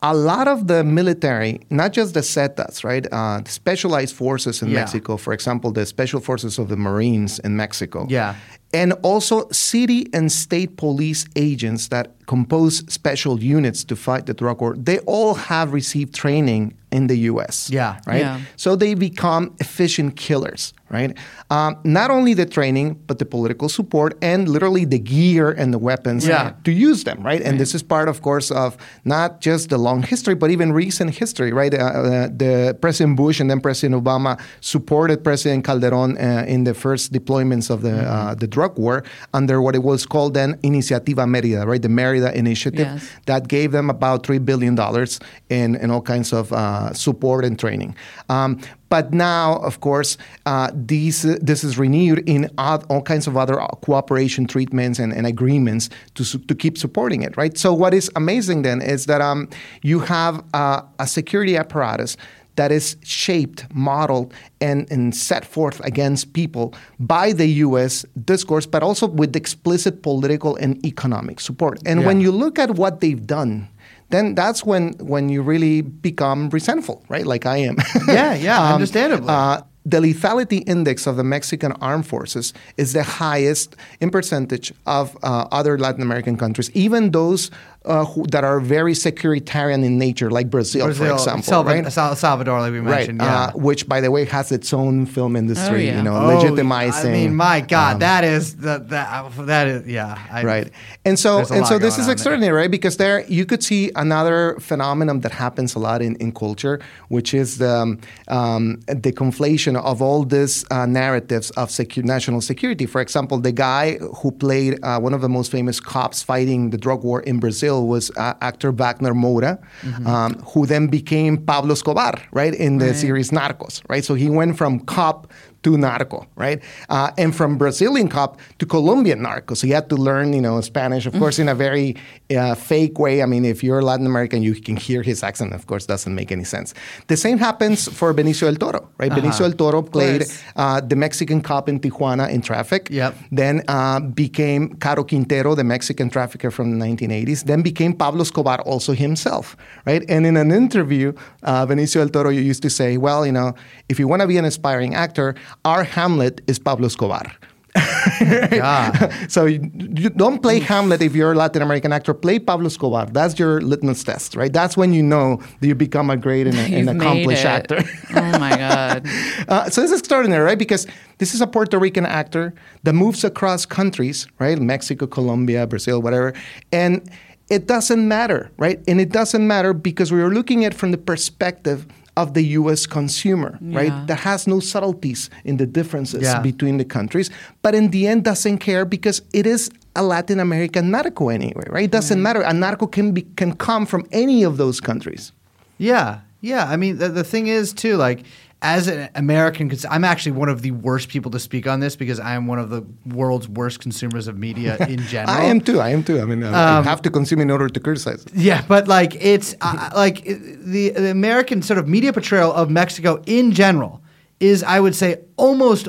A lot of the military, not just the Zetas, right? Uh, the specialized forces in Yeah. Mexico, for example, the special forces of the Marines in Mexico. Yeah. And also city and state police agents that compose special units to fight the drug war, they all have received training in the US. Yeah. Right? Yeah. So they become efficient killers, right? Um, not only the training, but the political support and literally the gear and the weapons Yeah. to use them, right? And this is part, of course, of not just the long history, but even recent history, right? Uh, uh, the President Bush and then President Obama supported President Calderon uh, in the first deployments of the uh, the drug war under what it was called then Iniciativa Merida, right? The Merida Initiative Yes. that gave them about three billion dollars in, in all kinds of uh, support and training. Um, But now, of course, uh, these, uh, this is renewed in all kinds of other uh, cooperation treatments and, and agreements to, su- to keep supporting it, right? So, what is amazing then is that um, you have uh, a security apparatus that is shaped, modeled, and, and set forth against people by the US discourse, but also with explicit political and economic support. And when you look at what they've done, then that's when, when you really become resentful, right? Like I am. Yeah, yeah, understandably. uh, the lethality index of the Mexican armed forces is the highest in percentage of uh, other Latin American countries, even those uh, who, that are very securitarian in nature, like Brazil, for example. Salva- right? Sal- Salvador, like we Right, mentioned. Yeah. uh, which, by the way, has its own film industry, yeah. you know, Oh, legitimizing. I mean, my God, um, that is the, that that is yeah. I, right and so and so this is on there. extraordinary right because there you could see another phenomenon that happens a lot in, in culture which is the, um, um, the conflation of all these uh, narratives of secu- national security for example the guy who played uh, one of the most famous cops fighting the drug war in brazil was uh, actor wagner moura Mm-hmm. um, who then became pablo escobar right in the series narcos right so he went from cop to narco, right? Uh, and from Brazilian cop to Colombian narco. So you had to learn, you know, Spanish, of course, in a very uh, fake way. I mean, if you're Latin American, you can hear his accent. Of course, doesn't make any sense. The same happens for Benicio del Toro, right? Benicio del Toro played uh, the Mexican cop in Tijuana in Traffic. Yep. Then uh, became Caro Quintero, the Mexican trafficker from the 1980s. Then became Pablo Escobar also himself, right? And in an interview, uh, Benicio del Toro used to say, well, you know, if you want to be an aspiring actor, our Hamlet is Pablo Escobar. So you, you don't play Hamlet if you're a Latin American actor. Play Pablo Escobar. That's your litmus test, right? That's when you know that you become a great and, accomplished actor. oh my god. Uh, so this is extraordinary, right? Because this is a Puerto Rican actor that moves across countries, right? Mexico, Colombia, Brazil, whatever. And it doesn't matter, right? And it doesn't matter because we are looking at it from the perspective of the US consumer, Yeah. right? That has no subtleties in the differences Yeah. between the countries, but in the end doesn't care because it is a Latin American narco anyway, right? It doesn't mm. matter. A narco can be can come from any of those countries. Yeah, yeah. I mean, the, the thing is too, like as an American, because I'm actually one of the worst people to speak on this because I am one of the world's worst consumers of media in general. I am too. I am too. I mean, I I have to consume in order to criticize. it. Yeah, but like it's uh, like the, the American sort of media portrayal of Mexico in general is, I would say, almost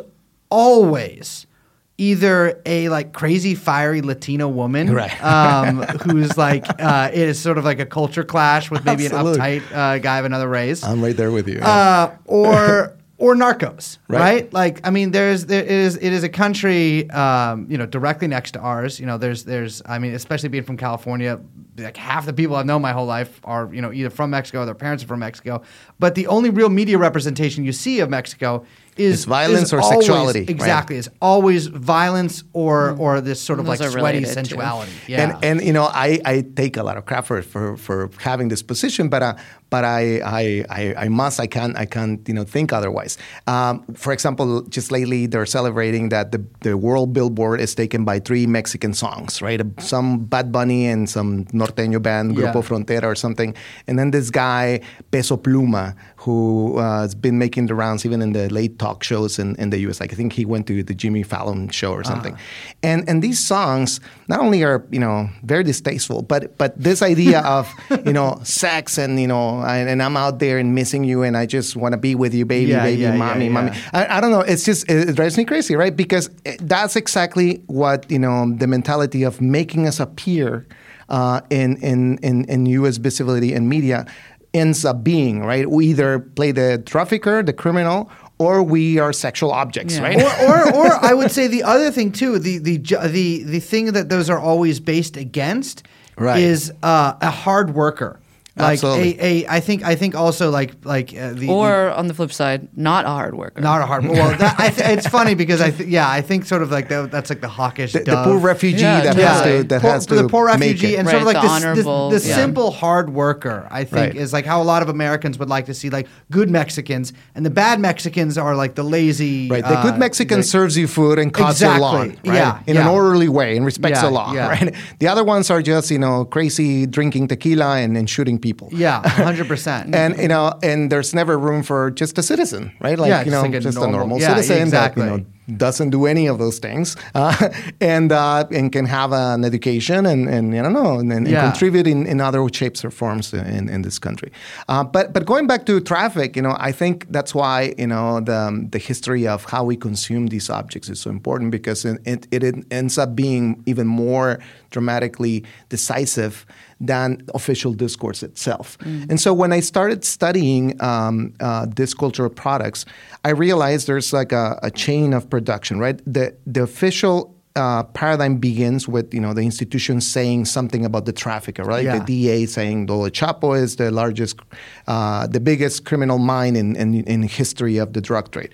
always either a like crazy fiery Latino woman, Right. um, who's like uh, it is sort of like a culture clash with maybe an uptight uh, guy of another race, I'm right there with you. uh, or or Narcos, right. Right. Like, I mean, there's there is it is a country, um, you know, directly next to ours. You know, there's there's I mean, especially being from California, like half the people I've known my whole life are you know either from Mexico or their parents are from Mexico. But the only real media representation you see of Mexico is It's violence is or always- sexuality, right? Exactly, it's always violence or or this sort of Those like sweaty related, too. sensuality. Yeah, And and you know I, I take a lot of crap for, for, for having this position, but uh, but I, I I I must I can't I can't you know think otherwise. Um, for example, just lately they're celebrating that the the world billboard is taken by three Mexican songs, right? Some Bad Bunny and some norteño band, Yeah. Grupo Frontera or something, and then this guy Peso Pluma who uh, has been making the rounds even in the late talk shows in, in the U.S. Like I think he went to the Jimmy Fallon show or something, and and these songs not only are you know very distasteful, but but this idea of you know sex and you know and, and I'm out there and missing you and I just want to be with you, baby, Yeah, baby, yeah, mommy, yeah. mommy. I, I don't know. It's just it, it drives me crazy, right? Because it- that's exactly what you know the mentality of making us appear uh, in, in in in U.S. visibility and media ends up being right. We either play the trafficker, the criminal, or we are sexual objects, Yeah. right? or, or, or I would say the other thing too, the the the the thing that those are always based against Right. is uh, a hard worker. Like Absolutely. a, a, I think I think also like like uh, the, the Or on the flip side, not a hard worker. not a hard. worker. Well, that, I th- it's funny because I th- yeah I think sort of like that, that's like the hawkish the, the poor refugee Yeah, that Yeah. has to that Poor- has to the poor make refugee it. and sort of like the this, this, honorable- the yeah. simple hard worker. I think Right. is like how a lot of Americans would like to see like good Mexicans, and the bad Mexicans are like the lazy. Right. The uh, good Mexican like- serves you food and cuts your lawn, Exactly. right? Yeah, In an orderly way and respects Yeah, the law, yeah. right? The other ones are just, you know, crazy drinking tequila and, and shooting people. Yeah, hundred percent. And you know, and there's never room for just a citizen, right? Like Yeah, you just know, like a just normal- a normal yeah, citizen exactly. that you know doesn't do any of those things, uh, and uh, and can have an education and and I don't know, and, and Yeah. contribute in, in other shapes or forms in, in this country. Uh, but but going back to traffic, you know, I think that's why you know the the history of how we consume these objects is so important because it it, it ends up being even more dramatically decisive than official discourse itself. And so when I started studying um, uh, these cultural products, I realized there's like a, a chain of production, right? The the official uh, paradigm begins with you know the institution saying something about the trafficker, right? Yeah. The DA saying Dole Chapo is the largest, uh, the biggest criminal mind in, in in history of the drug trade,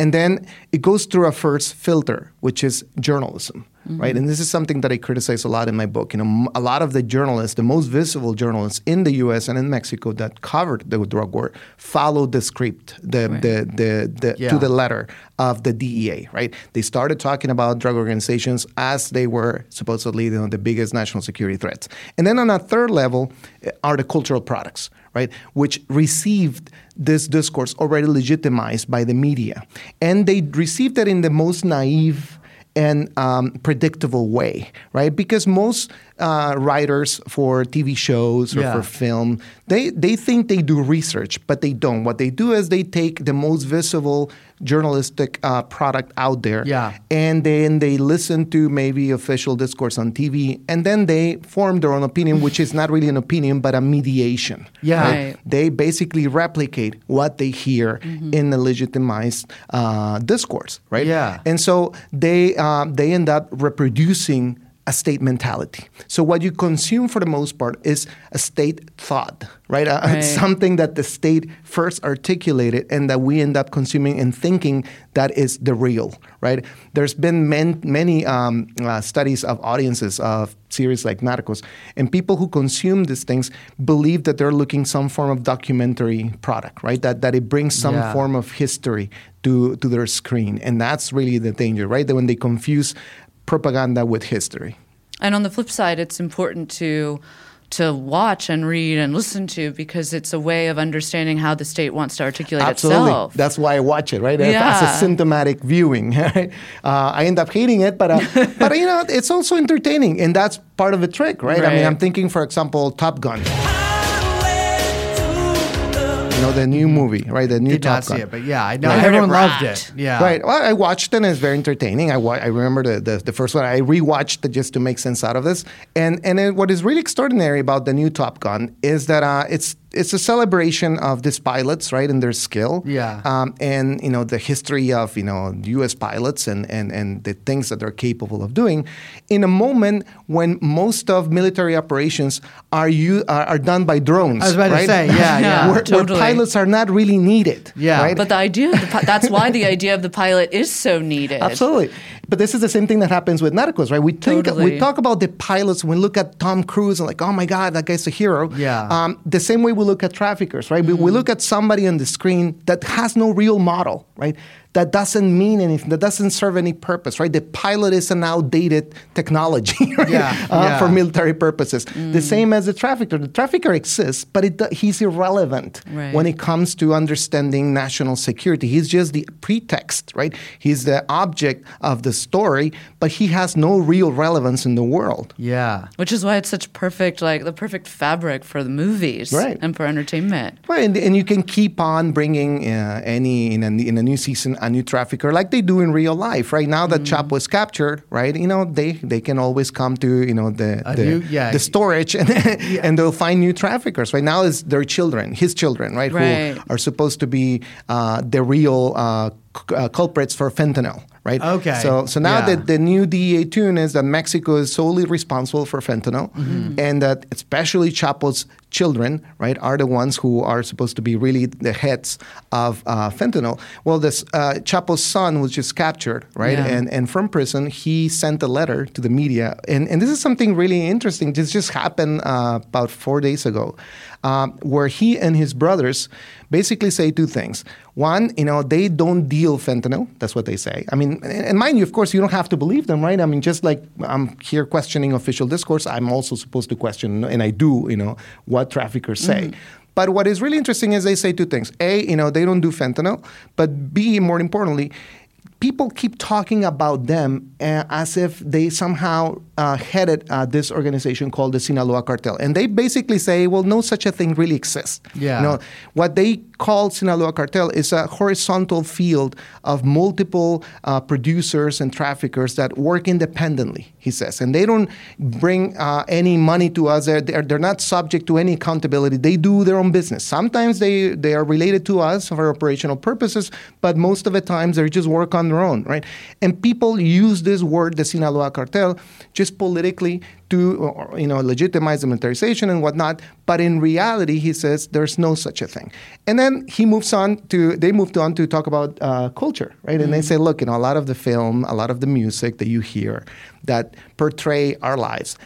and then it goes through a first filter, which is journalism. Right, and this is something that I criticize a lot in my book. You know, a lot of the journalists, the most visible journalists in the U.S. and in Mexico that covered the drug war, followed the script, the the the, the Yeah. to the letter of the DEA, right? They started talking about drug organizations as they were supposedly you know, the biggest national security threats. And then on a third level eh, are the cultural products, right? Which received this discourse already legitimized by the media. And they received it in the most naive and um, predictable way, right? Because most uh, writers for TV shows or Yeah. for film, they, they think they do research, but they don't. What they do is they take the most visible journalistic uh, product out there, Yeah. and then they listen to maybe official discourse on TV, and then they form their own opinion, which is not really an opinion, but a mediation. Yeah. Right. They basically replicate what they hear in the legitimized uh, discourse, right? Yeah. And so they um, they end up reproducing a state mentality. So what you consume for the most part is a state thought, right? Uh, Right. Something that the state first articulated and that we end up consuming and thinking that is the real, right? There's been man, many um, uh, studies of audiences of series like Narcos, and people who consume these things believe that they're looking some form of documentary product, right? That that it brings some Yeah. form of history to to their screen, and that's really the danger, right? That when they confuse propaganda with history. And on the flip side, it's important to to watch and read and listen to because it's a way of understanding how the state wants to articulate Absolutely. itself. That's why I watch it, right? As- As a symptomatic viewing. Right? Uh, I end up hating it, but uh, but you know, it's also entertaining, and that's part of the trick, right? I mean, I'm thinking, for example, Top Gun. You know, the new movie, right? The new Did Top not see Gun. it, but yeah, I know heard everyone loved it. Yeah, Right. Well, I watched it and it's very entertaining. I, wa- I remember the, the, the first one. I rewatched it just to make sense out of this. And and then what is really extraordinary about the new Top Gun is that uh, it's it's a celebration of these pilots, right, and their skill. Yeah. Um, and you know the history of you know U.S. pilots and and and the things that they're capable of doing, in a moment when most of military operations are you are, are done by drones. I was about to say, yeah, yeah. where, where Totally. pilots are not really needed. Yeah. Right. but the idea of the, that's why the idea of the pilot is so needed. Absolutely. But this is the same thing that happens with Narcos, right? We think we talk about the pilots when we look at Tom Cruise and like, oh my God, that guy's a hero. Yeah. Um, the same way we look at traffickers, right? We, we look at somebody on the screen that has no real model, right? That doesn't mean anything. That doesn't serve any purpose, right? The pilot is an outdated technology, right? Yeah, Uh, yeah. For military purposes. The same as the trafficker. The trafficker exists, but it, he's irrelevant Right. when it comes to understanding national security. He's just the pretext, right? He's the object of the story, but he has no real relevance in the world. yeah. Which is why it's such perfect, like the perfect fabric for the movies Right. and for entertainment. Right, and, and you can keep on bringing uh, any in a, in a new season a new trafficker like they do in real life. Right now that Chapo was captured, right? You know they they can always come to you know the the, new- yeah. the storage and, and they'll find new traffickers. Right now is their children, his children, right? Right. Who are supposed to be uh, the real uh, c- uh, culprits for fentanyl. Right. Okay. So so now Yeah. that the new DEA tune is that Mexico is solely responsible for fentanyl, Mm-hmm. and that especially Chapo's children, right, are the ones who are supposed to be really the heads of uh, fentanyl. Well, this uh, Chapo's son was just captured, right, Yeah. and and from prison he sent a letter to the media, and and this is something really interesting. This just happened uh, about four days ago, um, where he and his brothers basically say two things. One, you know, they don't deal fentanyl. That's what they say. I mean, and mind you, of course, you don't have to believe them, right? I mean, just like I'm here questioning official discourse, I'm also supposed to question, and I do, you know, what what traffickers say. Mm-hmm. But what is really interesting is they say two things. A, you know, they don't do fentanyl, but B, more importantly, people keep talking about them uh, as if they somehow uh, headed uh, this organization called the Sinaloa Cartel. And they basically say, well, no such a thing really exists. Yeah. You know, what they call Sinaloa Cartel is a horizontal field of multiple uh, producers and traffickers that work independently, he says. And they don't bring uh, any money to us. They're, they're, they're not subject to any accountability. They do their own business. Sometimes they, they are related to us for operational purposes, but most of the times they just work on their own, right? And people use this word, the Sinaloa Cartel, just politically to you know legitimize the militarization and whatnot. But in reality, he says there's no such a thing. And then he moves on to they moved on to talk about uh, culture, right? And they say, look, you know, a lot of the film, a lot of the music that you hear that portray our lives.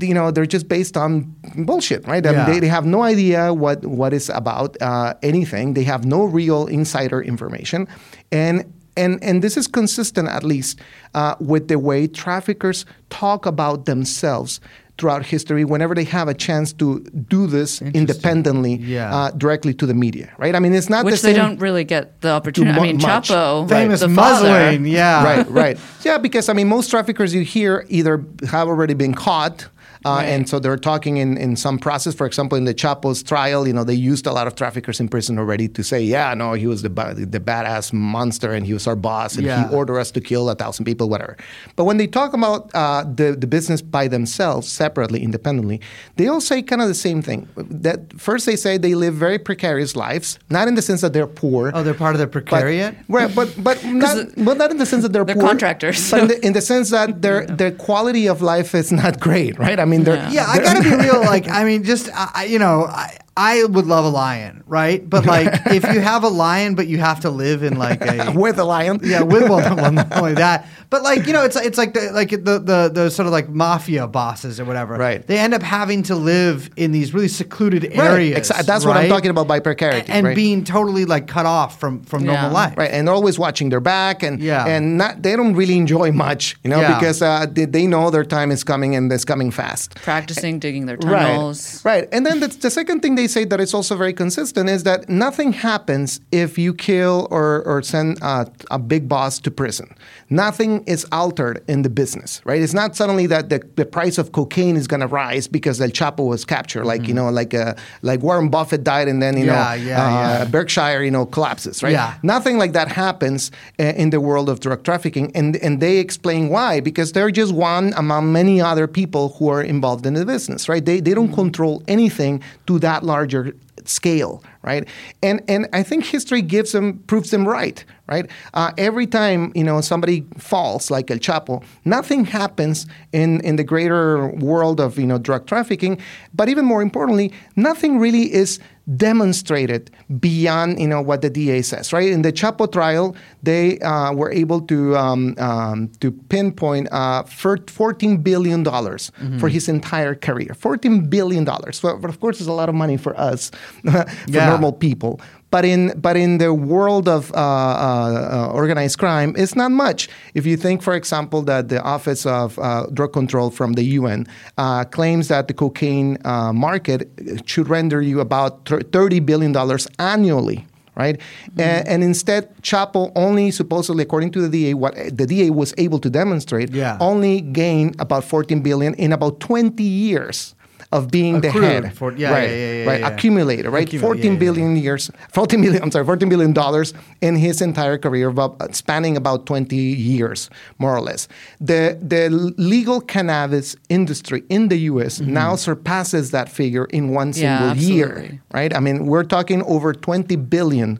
You know, they're just based on bullshit, right? I mean, Yeah. they, they have no idea what what is about uh, anything. They have no real insider information, and and and this is consistent at least uh, with the way traffickers talk about themselves throughout history whenever they have a chance to do this independently Yeah. uh, directly to the media right i mean it's not the Which they same don't really get the opportunity. mu- I mean, much. Chapo, Famous the father, muzzling, yeah. right, right. Yeah, because I mean, most traffickers you hear either have already been caught. Uh, And so they're talking in, in some process. For example, in the Chapo's trial, you know, they used a lot of traffickers in prison already to say, yeah, no, he was the ba- the badass monster and he was our boss and Yeah. he ordered us to kill a thousand people, whatever. But when they talk about uh, the the business by themselves, separately, independently, they all say kind of the same thing. That first they say they live very precarious lives, not in the sense that they're poor. Oh, they're part of the But, precariat. right, but but not, but not in the sense that they're, They're poor, contractors. but in the, in the sense that their their quality of life is not great, right? I mean, they're Yeah, I gotta be real. Like, I mean, just I, I- you know, I, I would love a lion, right? But like, if you have a lion, but you have to live in like a with a lion. yeah, with well, well, not only that, but like you know, it's it's like the like the the the sort of like mafia bosses or whatever. Right. They end up having to live in these really secluded Right, areas. exa- that's what I'm talking about by precarity, and right? being totally like cut off from from Yeah. normal life. Right, and they're always watching their back, and Yeah. and not they don't really enjoy much, you know, Yeah. because uh, they, they know their time is coming and it's coming fast. practicing digging their tunnels. Right, right. And then the, the second thing they say that it's also very consistent is that nothing happens if you kill or, or send uh, a big boss to prison. Nothing is altered in the business, right? It's not suddenly that the, the price of cocaine is going to rise because El Chapo was captured, like you know, like uh, like Warren Buffett died and then you Yeah, know yeah, uh, yeah. Berkshire, you know, collapses, right? Yeah. Nothing like that happens uh, in the world of drug trafficking, and and they explain why because they're just one among many other people who are involved in the business, right? They they don't control anything to that larger scale, right? And and I think history gives them proves them right, right? Uh, every time you know somebody falls like El Chapo, nothing happens in in the greater world of you know drug trafficking, but even more importantly, nothing really is demonstrated beyond you know what the DA says, right? In the Chapo trial, they uh, were able to um, um, to pinpoint uh, fourteen billion dollars for his entire career. Fourteen billion dollars. Well, of course, it's a lot of money for us, for Yeah. normal people. But in but in the world of uh, uh, uh, organized crime, it's not much. If you think, for example, that the Office of uh, Drug Control from the UN uh, claims that the cocaine uh, market should render you about thirty billion dollars annually. Right, and, and instead, Chapo only supposedly, according to the DA, what the DA was able to demonstrate, Yeah. only gained about 14 billion in about 20 years of being the head. for- yeah, right, yeah, yeah, yeah, right, yeah. accumulated, right? Accumulate, Fourteen yeah, yeah, years, 14 billion, I'm sorry, 14 billion dollars in his entire career, about, uh, spanning about 20 years, more or less. The, the legal cannabis industry in the US Mm-hmm. now surpasses that figure in one Yeah, single year, right? I mean, we're talking over 20 billion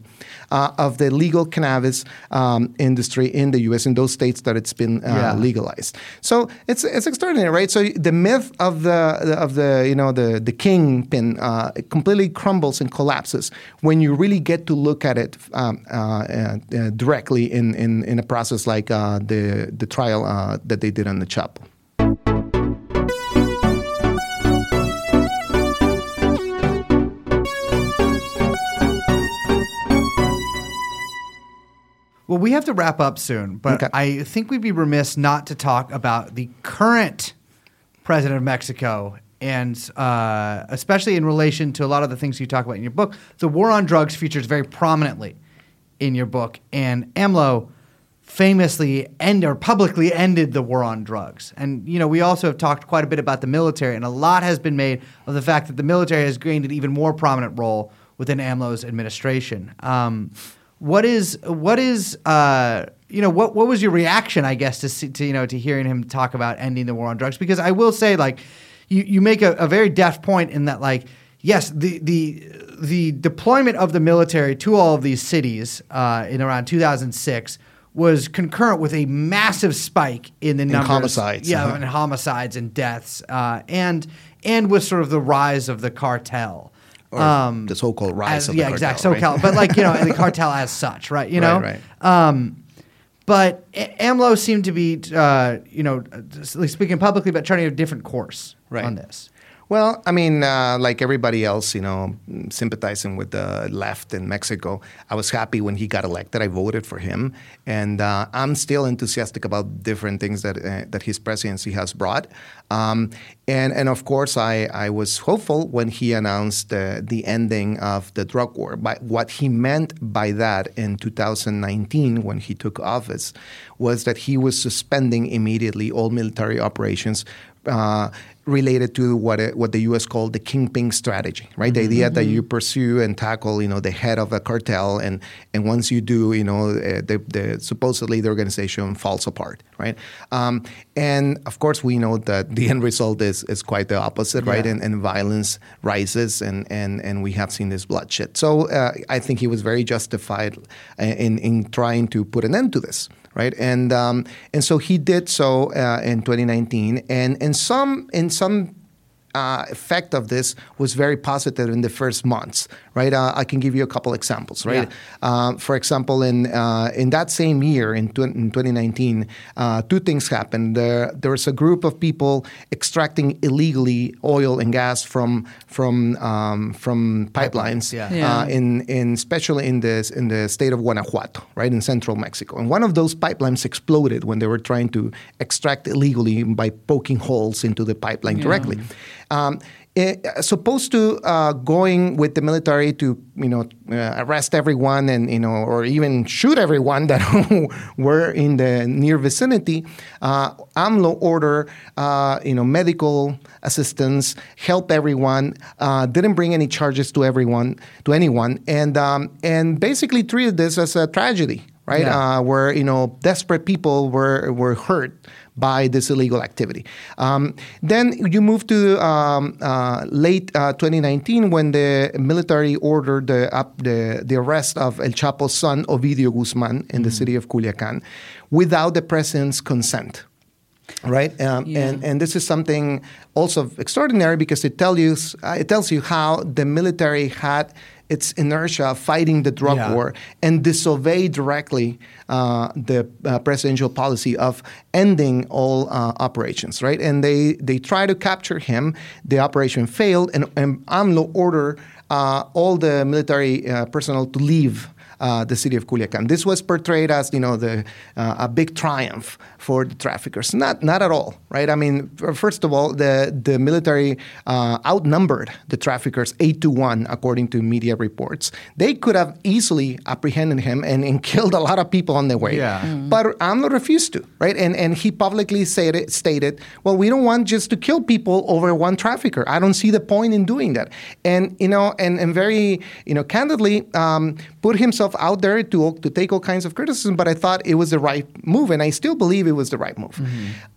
uh, of the legal cannabis um, industry in the US, in those states that it's been uh, Yeah. legalized. So it's, it's extraordinary, right? So the myth of the, of the you know, the, the kingpin uh, completely crumbles and collapses when you really get to look at it um, uh, uh, directly in, in, in a process like uh, the, the trial uh, that they did on the Chapo. Well, we have to wrap up soon, but Okay. I think we'd be remiss not to talk about the current president of Mexico and uh, especially in relation to a lot of the things you talk about in your book, the war on drugs features very prominently in your book, and AMLO famously end or publicly ended the war on drugs. And you know, we also have talked quite a bit about the military, and a lot has been made of the fact that the military has gained an even more prominent role within AMLO's administration. Um, what is what is uh, you know what what was your reaction? I guess to, see, to you know to hearing him talk about ending the war on drugs because I will say like you you make a, a very deft point in that like yes the the the deployment of the military to all of these cities uh, in around 2006 was concurrent with a massive spike in the numbers, homicides, yeah, uh-huh. and homicides and deaths, uh, and and with sort of the rise of the cartel. Or the so-called rise as- of the yeah, exact cartel, SoCal, right? but like you know the cartel as such, right? You know, Right, Um, but AMLO seemed to be, uh, you know, speaking publicly, but charting a different course Right. on this. Well, I mean, uh, like everybody else, you know, sympathizing with the left in Mexico, I was happy when he got elected. I voted for him, and uh, I'm still enthusiastic about different things that uh, that his presidency has brought. Um, and and of course, I, I was hopeful when he announced the ending of the drug war. But what he meant by that in 2019, when he took office, was that he was suspending immediately all military operations uh, related to what it, what the U.S. called the kingpin strategy, right? The idea that you pursue and tackle, you know, the head of a cartel, and and once you do, you know, uh, the, the supposedly the organization falls apart, right? Um, and of course, we know that the end result is is quite the opposite, right? Yeah. And, and violence rises, and and and we have seen this bloodshed. So uh, I think he was very justified in in trying to put an end to this right? And um, and so he did so uh, in 2019, and in some in some. Uh, effect of this was very positive in the first months, right? Uh, I can give you a couple examples, right? Uh, for example, in uh, in that same year, in, tw- in 2019, uh, two things happened. There, there was a group of people extracting illegally oil and gas from from um, from pipelines, yeah. Yeah. Uh, in in especially in this in the state of Guanajuato, right in central Mexico. And one of those pipelines exploded when they were trying to extract illegally by poking holes into the pipeline directly. Um, eh, as to uh, going with the military to you know uh, arrest everyone and you know or even shoot everyone that were in the near vicinity, uh, AMLO order uh, you know medical assistance, help everyone, uh, didn't bring any charges to everyone to anyone, and um, and basically treated this as a tragedy, right? Yeah. Uh, where you know desperate people were were hurt by this illegal activity. Um, then you move to um, uh, late uh, 2019 when the military ordered the, up the, the arrest of El Chapo's son, Ovidio Guzman, in the city of Culiacan without the president's consent. Right, um, Yeah. and and this is something also extraordinary because it tells you uh, it tells you how the military had its inertia fighting the drug Yeah. war and disobeyed directly uh, the uh, presidential policy of ending all uh, operations, right? And they, they try to capture him. The operation failed, and, and AMLO ordered uh, all the military uh, personnel to leave. Uh, the city of Culiacan. This was portrayed as you know the uh, a big triumph for the traffickers. Not not at all, right? I mean, first of all, the the military uh, outnumbered the traffickers eight to one, according to media reports. They could have easily apprehended him and, and killed a lot of people on their way. Yeah. Mm. But AMLO refused to, right? And and he publicly stated stated, well, we don't want just to kill people over one trafficker. I don't see the point in doing that. And you know, and and very you know candidly um, put himself out there to to take all kinds of criticism. But I thought it was the right move, and I still believe it was the right move.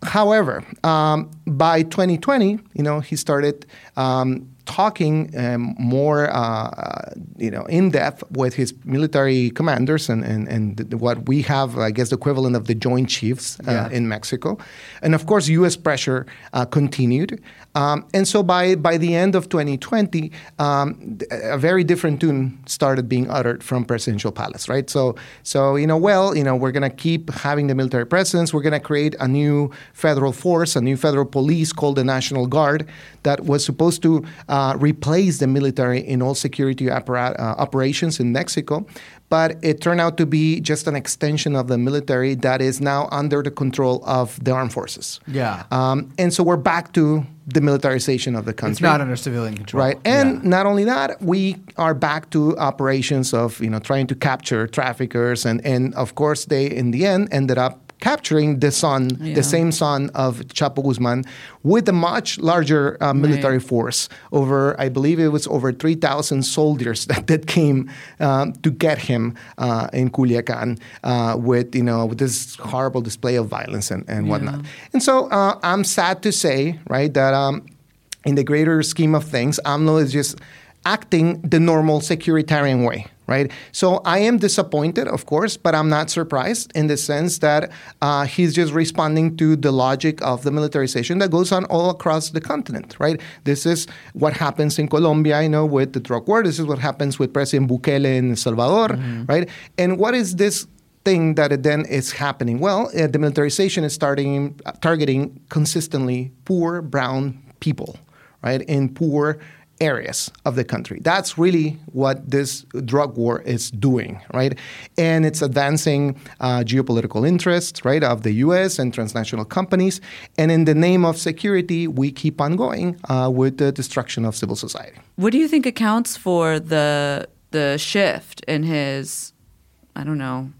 However, um, by 2020, you know, he started. Um, talking um, more, uh, you know, in depth with his military commanders and, and, and what we have, I guess, the equivalent of the Joint Chiefs uh, Yeah. in Mexico, and of course, U.S. pressure uh, continued, um, and so by by the end of 2020, um, a very different tune started being uttered from presidential palace, right? So so you know, well, you know, we're gonna keep having the military presence. We're gonna create a new federal force, a new federal police called the National Guard that was supposed to uh, replace the military in all security uh, operations in Mexico. But it turned out to be just an extension of the military that is now under the control of the armed forces. Yeah. Um, and so we're back to the militarization of the country. It's not under civilian control. Right, and Yeah. not only that, we are back to operations of you know trying to capture traffickers, and and of course they in the end ended up capturing the son, Yeah. the same son of Chapo Guzman, with a much larger uh, military Right. force. Over, I believe it was over three thousand soldiers that, that came um, to get him uh, in Culiacan uh, with you know with this horrible display of violence and, and whatnot. And so uh, I'm sad to say, right, that um, in the greater scheme of things, AMLO is just acting the normal securitarian way, right? So I am disappointed, of course, but I'm not surprised in the sense that uh, he's just responding to the logic of the militarization that goes on all across the continent, right? This is what happens in Colombia, I know, with the drug war. This is what happens with President Bukele in El Salvador, right? And what is this thing that then is happening? Well, uh, the militarization is starting uh, targeting consistently poor brown people, right, in poor areas of the country. That's really what this drug war is doing, right? And it's advancing uh, geopolitical interests, right, of the U.S. and transnational companies. And in the name of security, we keep on going uh, with the destruction of civil society. What do you think accounts for the the shift in his, I don't know,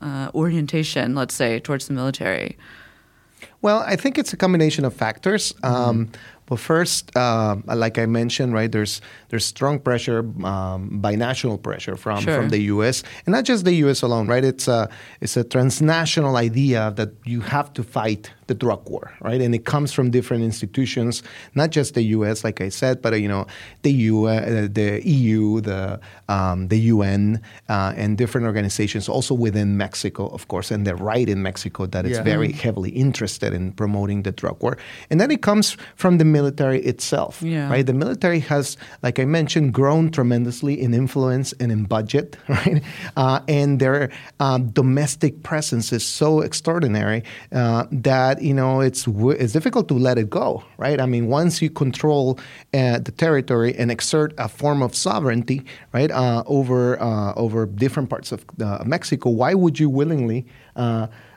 uh, orientation, let's say, towards the military? Well, I think it's a combination of factors. Um, well, first, uh, like I mentioned, right, there's there's strong pressure, um, binational pressure from, Sure. from the U.S. and not just the U.S. alone, right? It's a it's a transnational idea that you have to fight the drug war, right? And it comes from different institutions, not just the U.S., like I said, but uh, you know, the U, uh, the EU, the um, the UN, uh, and different organizations, also within Mexico, of course, and the right in Mexico that is Yeah. very heavily interested in promoting the drug war. And then it comes from the military itself, Yeah. right? The military has, like I mentioned, grown tremendously in influence and in budget, right? Uh, and their um, domestic presence is so extraordinary uh, that you know it's it's difficult to let it go, right? I mean, once you control uh, the territory and exert a form of sovereignty, right, uh, over uh, over different parts of uh, Mexico, why would you willingly?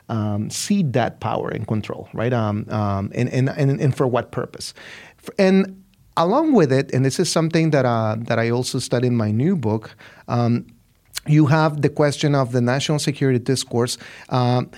Uh, um, cede that power and control, right? Um, um, and, and, and, and for what purpose? And along with it, and this is something that, uh, that I also study in my new book, um, you have the question of the national security discourse um,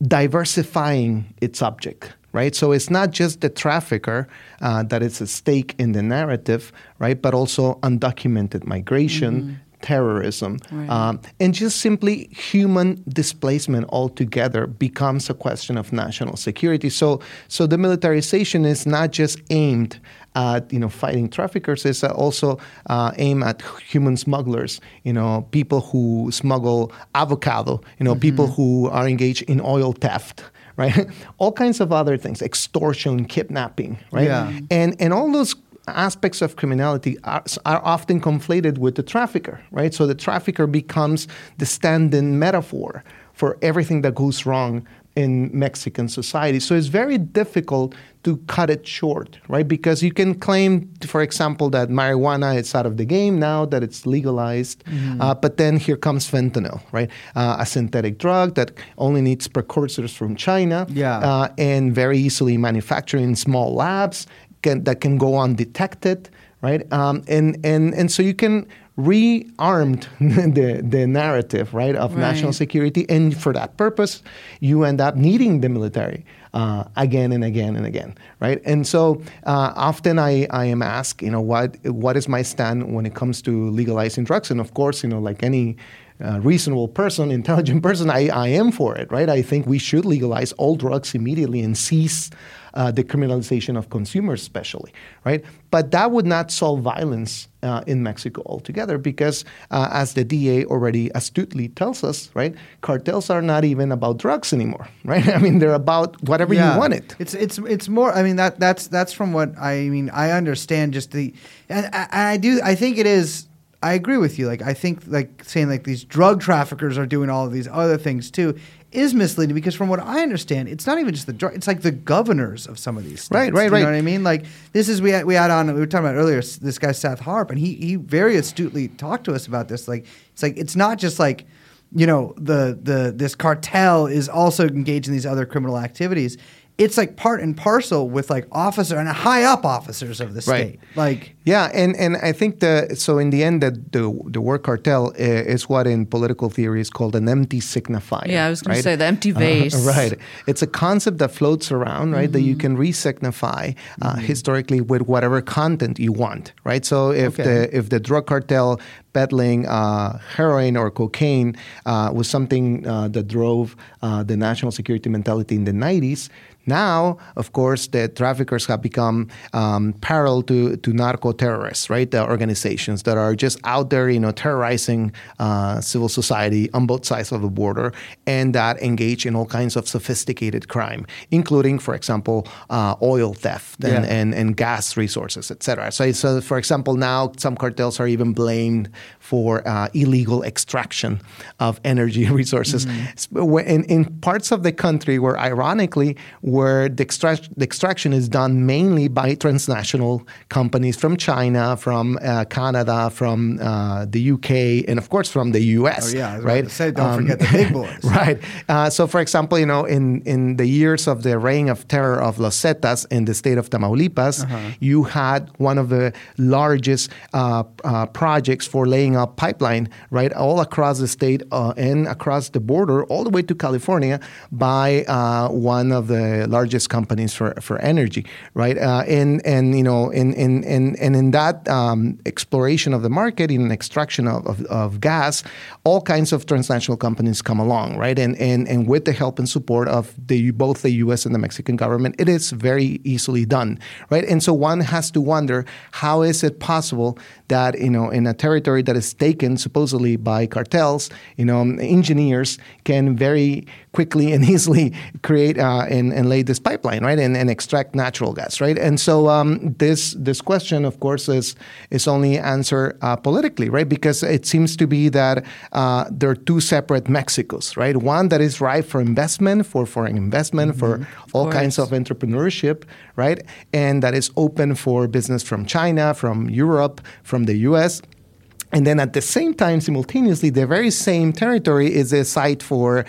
diversifying its object Right, so it's not just the trafficker uh, that is at stake in the narrative, right? But also undocumented migration, terrorism, Right. um, and just simply human displacement altogether becomes a question of national security. So, so the militarization is not just aimed at you know fighting traffickers; it's also uh, aimed at human smugglers. You know, people who smuggle avocado. You know, people who are engaged in oil theft. Right, all kinds of other things, extortion, kidnapping, right, Yeah. and and all those aspects of criminality are, are often conflated with the trafficker, right? So the trafficker becomes the stand-in metaphor for everything that goes wrong in Mexican society. So it's very difficult to cut it short, right? Because you can claim, for example, that marijuana is out of the game now that it's legalized, uh, but then here comes fentanyl, right? Uh, a synthetic drug that only needs precursors from China Yeah. uh, and very easily manufactured in small labs can, that can go undetected, right? Um, and, and, and so you can rearmed the, the narrative, right, of national security. And for that purpose, you end up needing the military uh, again and again and again, right? And so uh, often I, I am asked, you know, what, what is my stand when it comes to legalizing drugs? And of course, you know, like any uh, reasonable person, intelligent person, I, I am for it, right? I think we should legalize all drugs immediately and cease uh, the criminalization of consumers, especially, right? But that would not solve violence uh, in Mexico altogether because, uh, as the DA already astutely tells us, right, cartels are not even about drugs anymore, right? I mean, they're about whatever you want it. It's it's it's more. I mean that that's that's from what I mean. I understand just the, and I, and I do. I think it is. I agree with you. Like I think like saying like these drug traffickers are doing all of these other things too is misleading because from what I understand, it's not even just the drug. It's like the governors of some of these. States. Right, right, You know what I mean? Like this is we had, we had on we were talking about earlier. This guy Seth Harp, and he he very astutely talked to us about this. Like it's like it's not just like you know the the this cartel is also engaged in these other criminal activities it's like part and parcel with like officer and high up officers of the Right. state. Like Yeah, and, and I think the so in the end that the the word cartel uh, is what in political theory is called an empty signifier. Yeah, I was gonna say the empty Uh, vase. right. It's a concept that floats around, right? That you Mm-hmm. can re-signify uh, historically with whatever content you want, right? So if Okay. the if the drug cartel peddling uh, heroin or cocaine uh, was something uh, that drove uh, the national security mentality in the 90s. Now, of course, the traffickers have become um, parallel to, to narco terrorists, right? The organizations that are just out there, you know, terrorizing uh, civil society on both sides of the border and that engage in all kinds of sophisticated crime, including, for example, uh, oil theft and, Yeah. and, and gas resources, et cetera. So, so, for example, now some cartels are even blamed for uh, illegal extraction of energy resources Sp- in, in parts of the country where, ironically, where the, extract, the extraction is done mainly by transnational companies from China, from uh, Canada, from uh, the UK, and of course from the US. Oh, yeah, I was about right. say, don't forget the big boys. right. Uh, so, for example, you know, in, in the years of the reign of terror of Los Zetas in the state of Tamaulipas, Uh-huh. you had one of the largest uh, uh, projects for laying up pipeline, right, all across the state uh, and across the border, all the way to California, by uh, one of the largest companies for, for energy, right? Uh, and and you know, in in, in and in that um, exploration of the market, in extraction of, of, of gas, all kinds of transnational companies come along, right? And and and with the help and support of the both the U.S. and the Mexican government, it is very easily done, right? And so one has to wonder how is it possible that you know in a territory that is taken supposedly by cartels, you know, engineers can very quickly and easily create uh, and, and lay this pipeline, right, and, and extract natural gas, right? And so um, this this question, of course, is is only answered uh, politically, right? Because it seems to be that uh, there are two separate Mexicos, right? One that is ripe for investment, for foreign investment, for all kinds of entrepreneurship, right? And that is open for business from China, from Europe, from the U.S. And then at the same time, simultaneously, the very same territory is a site for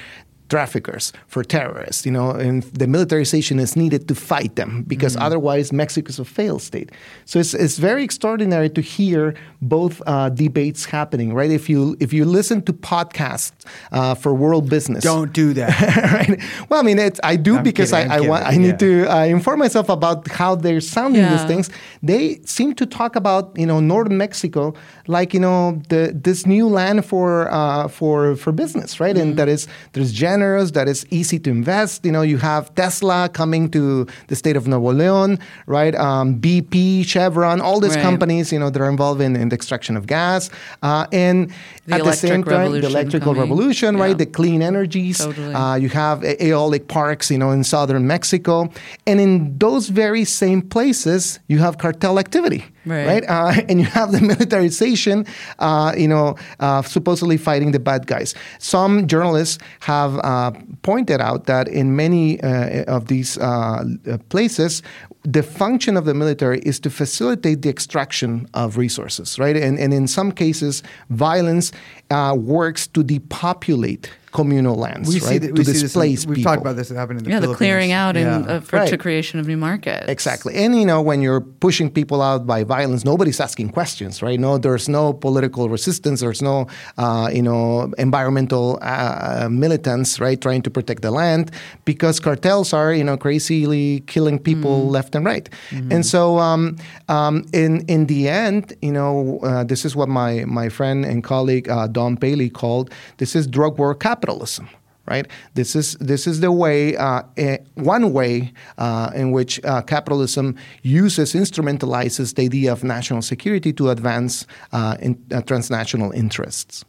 traffickers, for terrorists, you know, and the militarization is needed to fight them because otherwise Mexico is a failed state. So it's, it's very extraordinary to hear both uh, debates happening, right? If you if you listen to podcasts uh, for world business, don't do that. right? Well, I mean, it's, I do I'm because kidding, I, I, want, I need yeah. to uh, inform myself about how they're sounding these things. They seem to talk about you know northern Mexico like you know the this new land for uh, for for business, right? Mm-hmm. And that is there's generous, that is easy to invest. You know, you have Tesla coming to the state of Nuevo León, right? Um, BP, Chevron, all these Right. companies, you know, that are involved in, in the extraction of gas, uh, and The at the same time, the electrical coming. revolution, right? Yeah. The clean energies. Totally. Uh, you have a- aeolic parks, you know, in southern Mexico, and in those very same places, you have cartel activity, Right. right? Uh, and you have the militarization, uh, you know, uh, supposedly fighting the bad guys. Some journalists have uh, pointed out that in many uh, of these places, the function of the military is to facilitate the extraction of resources, right? And, and in some cases, violence uh, works to depopulate communal lands, We right? see that, to we see this. displace in- We've people. talked about this happening in the yeah, the clearing out and Yeah. uh, for Right. to creation of new markets. Exactly. And you know, when you're pushing people out by violence, nobody's asking questions, right? No, there's no political resistance. There's no, uh, you know, environmental uh, militants, right, trying to protect the land because cartels are, you know, crazily killing people left and right. And so, um, um, in in the end, you know, uh, this is what my my friend and colleague uh, Dawn Paley called this is drug war capitalism right? This is this is the way, uh, eh, one way uh, in which uh, capitalism uses, instrumentalizes the idea of national security to advance uh, in, uh, transnational interests.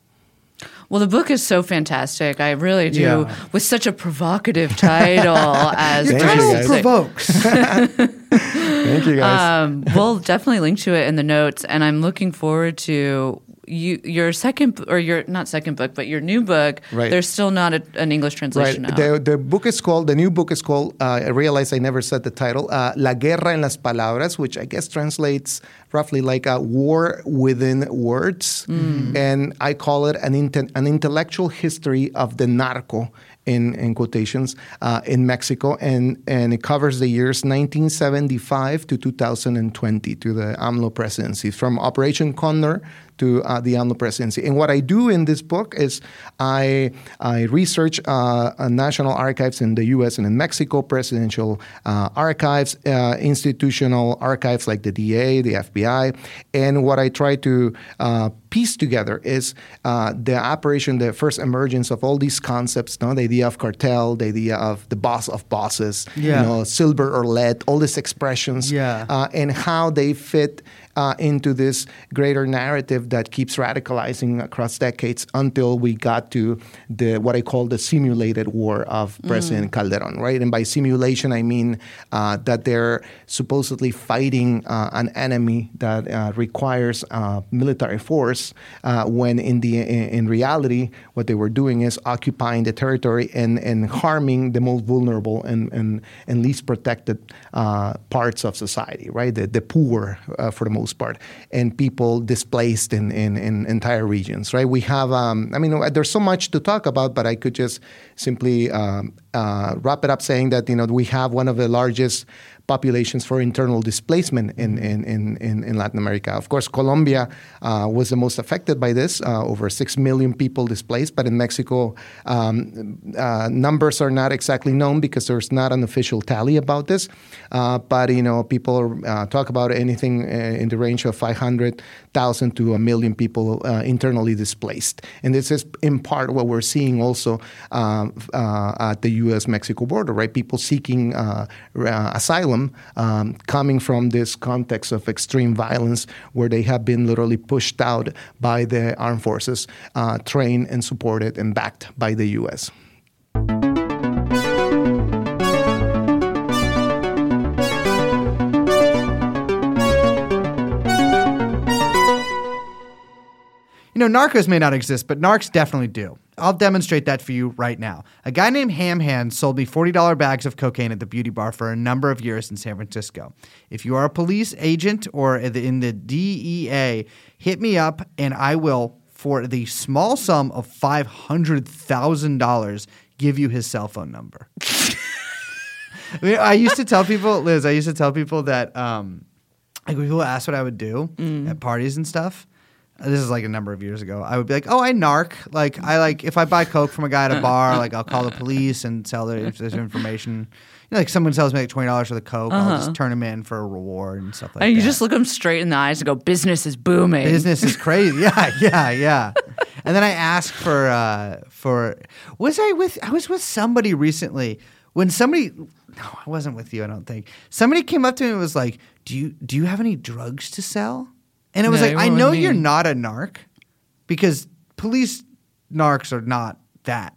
Well, the book is so fantastic. I really do, Yeah. with such a provocative title as Your title provokes. Thank you, guys. um, we'll definitely link to it in the notes, and I'm looking forward to you your second or your not second book, but your new book. Right. There's still not a, an English Right. translation out. The, the book is called, the new book is called, uh, I realize I never said the title, uh, La Guerra en las Palabras, which I guess translates roughly like a war within words. And I call it an, inte- an intellectual history of the narco in, in quotations uh, in Mexico, and, and it covers the years 1975 to 2020 to the AMLO presidency, from Operation Condor to uh, the AMLO presidency. And what I do in this book is I, I research uh, uh, national archives in the U.S. and in Mexico, presidential uh, archives, uh, institutional archives like the DEA, the FBI, and what I try to uh, piece together is the operation, the first emergence of all these concepts, no? the idea of cartel, the idea of the boss of bosses, Yeah. you know, silver or lead, all these expressions, Yeah. uh, and how they fit uh, into this greater narrative that keeps radicalizing across decades until we got to the what I call the simulated war of President Calderon, right? And by simulation, I mean uh, that they're supposedly fighting uh, an enemy that uh, requires uh, military force, uh, when in the in, reality, what they were doing is occupying the territory and, and harming the most vulnerable and, and, and least protected uh, parts of society, right? The, the poor, uh, for the most part, and people displaced in, in, in entire regions, right? We have, um, I mean, there's so much to talk about, but I could just simply um, uh, wrap it up saying that, you know, we have one of the largest populations for internal displacement in, in, in, in, in Latin America. Of course, Colombia uh, was the most affected by this, uh, over 6 million people displaced, but in Mexico, um, uh, numbers are not exactly known because there's not an official tally about this. Uh, but, you know, people uh, talk about anything uh, in the range of 500,000 to a million people uh, internally displaced. And this is in part what we're seeing also um, uh, at the U.S.-Mexico border, right? People seeking uh, uh, asylum um, coming from this context of extreme violence where they have been literally pushed out by the armed forces, uh, trained and supported and backed by the U.S. You know, narcos may not exist, but narcs definitely do. I'll demonstrate that for you right now. A guy named Ham Hand sold me $40 bags of cocaine at the beauty bar for a number of years in San Francisco. If you are a police agent or in the DEA, hit me up and I will, for the small sum of $500,000, give you his cell phone number. I, mean, I used to tell people, Liz, I used to tell people that um, like people ask what I would do at parties and stuff. This is like a number of years ago. I would be like, "Oh, I narc. Like, I like if I buy coke from a guy at a bar, like I'll call the police and tell their if there's information. You know, like someone sells me like twenty dollars for the coke, I'll just turn them in for a reward and stuff like And that. And you just look them straight in the eyes and go, "Business is booming." business is crazy. Yeah, yeah, yeah. And then I asked for uh for was I with I was with somebody recently when somebody no, I wasn't with you, I don't think. Somebody came up to me and was like, "Do you do you have any drugs to sell?" And it was No, like, "I know you're not a narc because police narcs are not that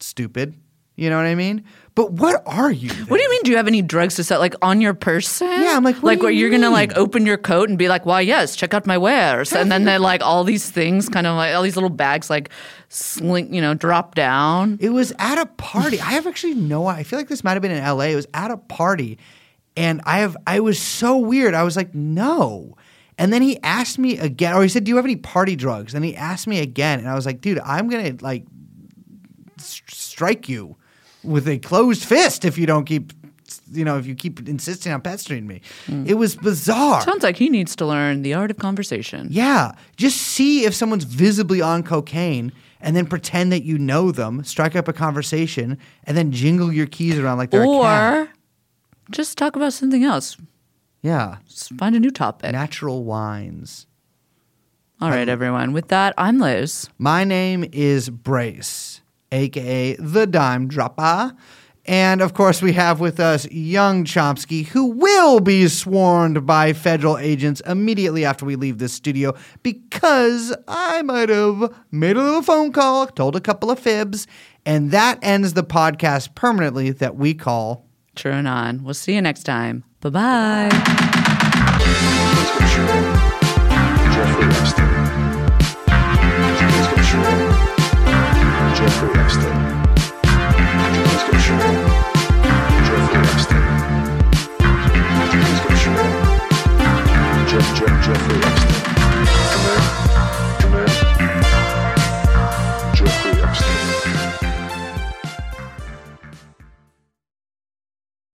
stupid. You know what I mean? But what are you? What do you mean? Do you have any drugs to sell, like on your person? Yeah, I'm like, what like where you you're gonna like open your coat and be like, "Why, yes, check out my wares," and then they like all these things, kind of like all these little bags, like slink, you know, drop down. It was at a party. I have actually no. I feel like this might have been in L.A. It was at a party, and I have. I was so weird. I was like, no. And then he asked me again, or he said, "Do you have any party drugs?" And he asked me again, and I was like, "Dude, I'm gonna like s- strike you with a closed fist if you don't keep." You know, if you keep insisting on pestering me, hmm. it was bizarre. Sounds like he needs to learn the art of conversation. Yeah. Just see if someone's visibly on cocaine and then pretend that you know them, strike up a conversation, and then jingle your keys around like they're a cat. Or just talk about something else. Yeah. Just find a new topic. Natural wines. All right, everyone. With that, I'm Liz. My name is Brace, aka the Dime Dropper. And of course, we have with us young Chomsky, who will be sworn by federal agents immediately after we leave this studio because I might have made a little phone call, told a couple of fibs, and that ends the podcast permanently that we call TrueAnon. We'll see you next time. Bye bye.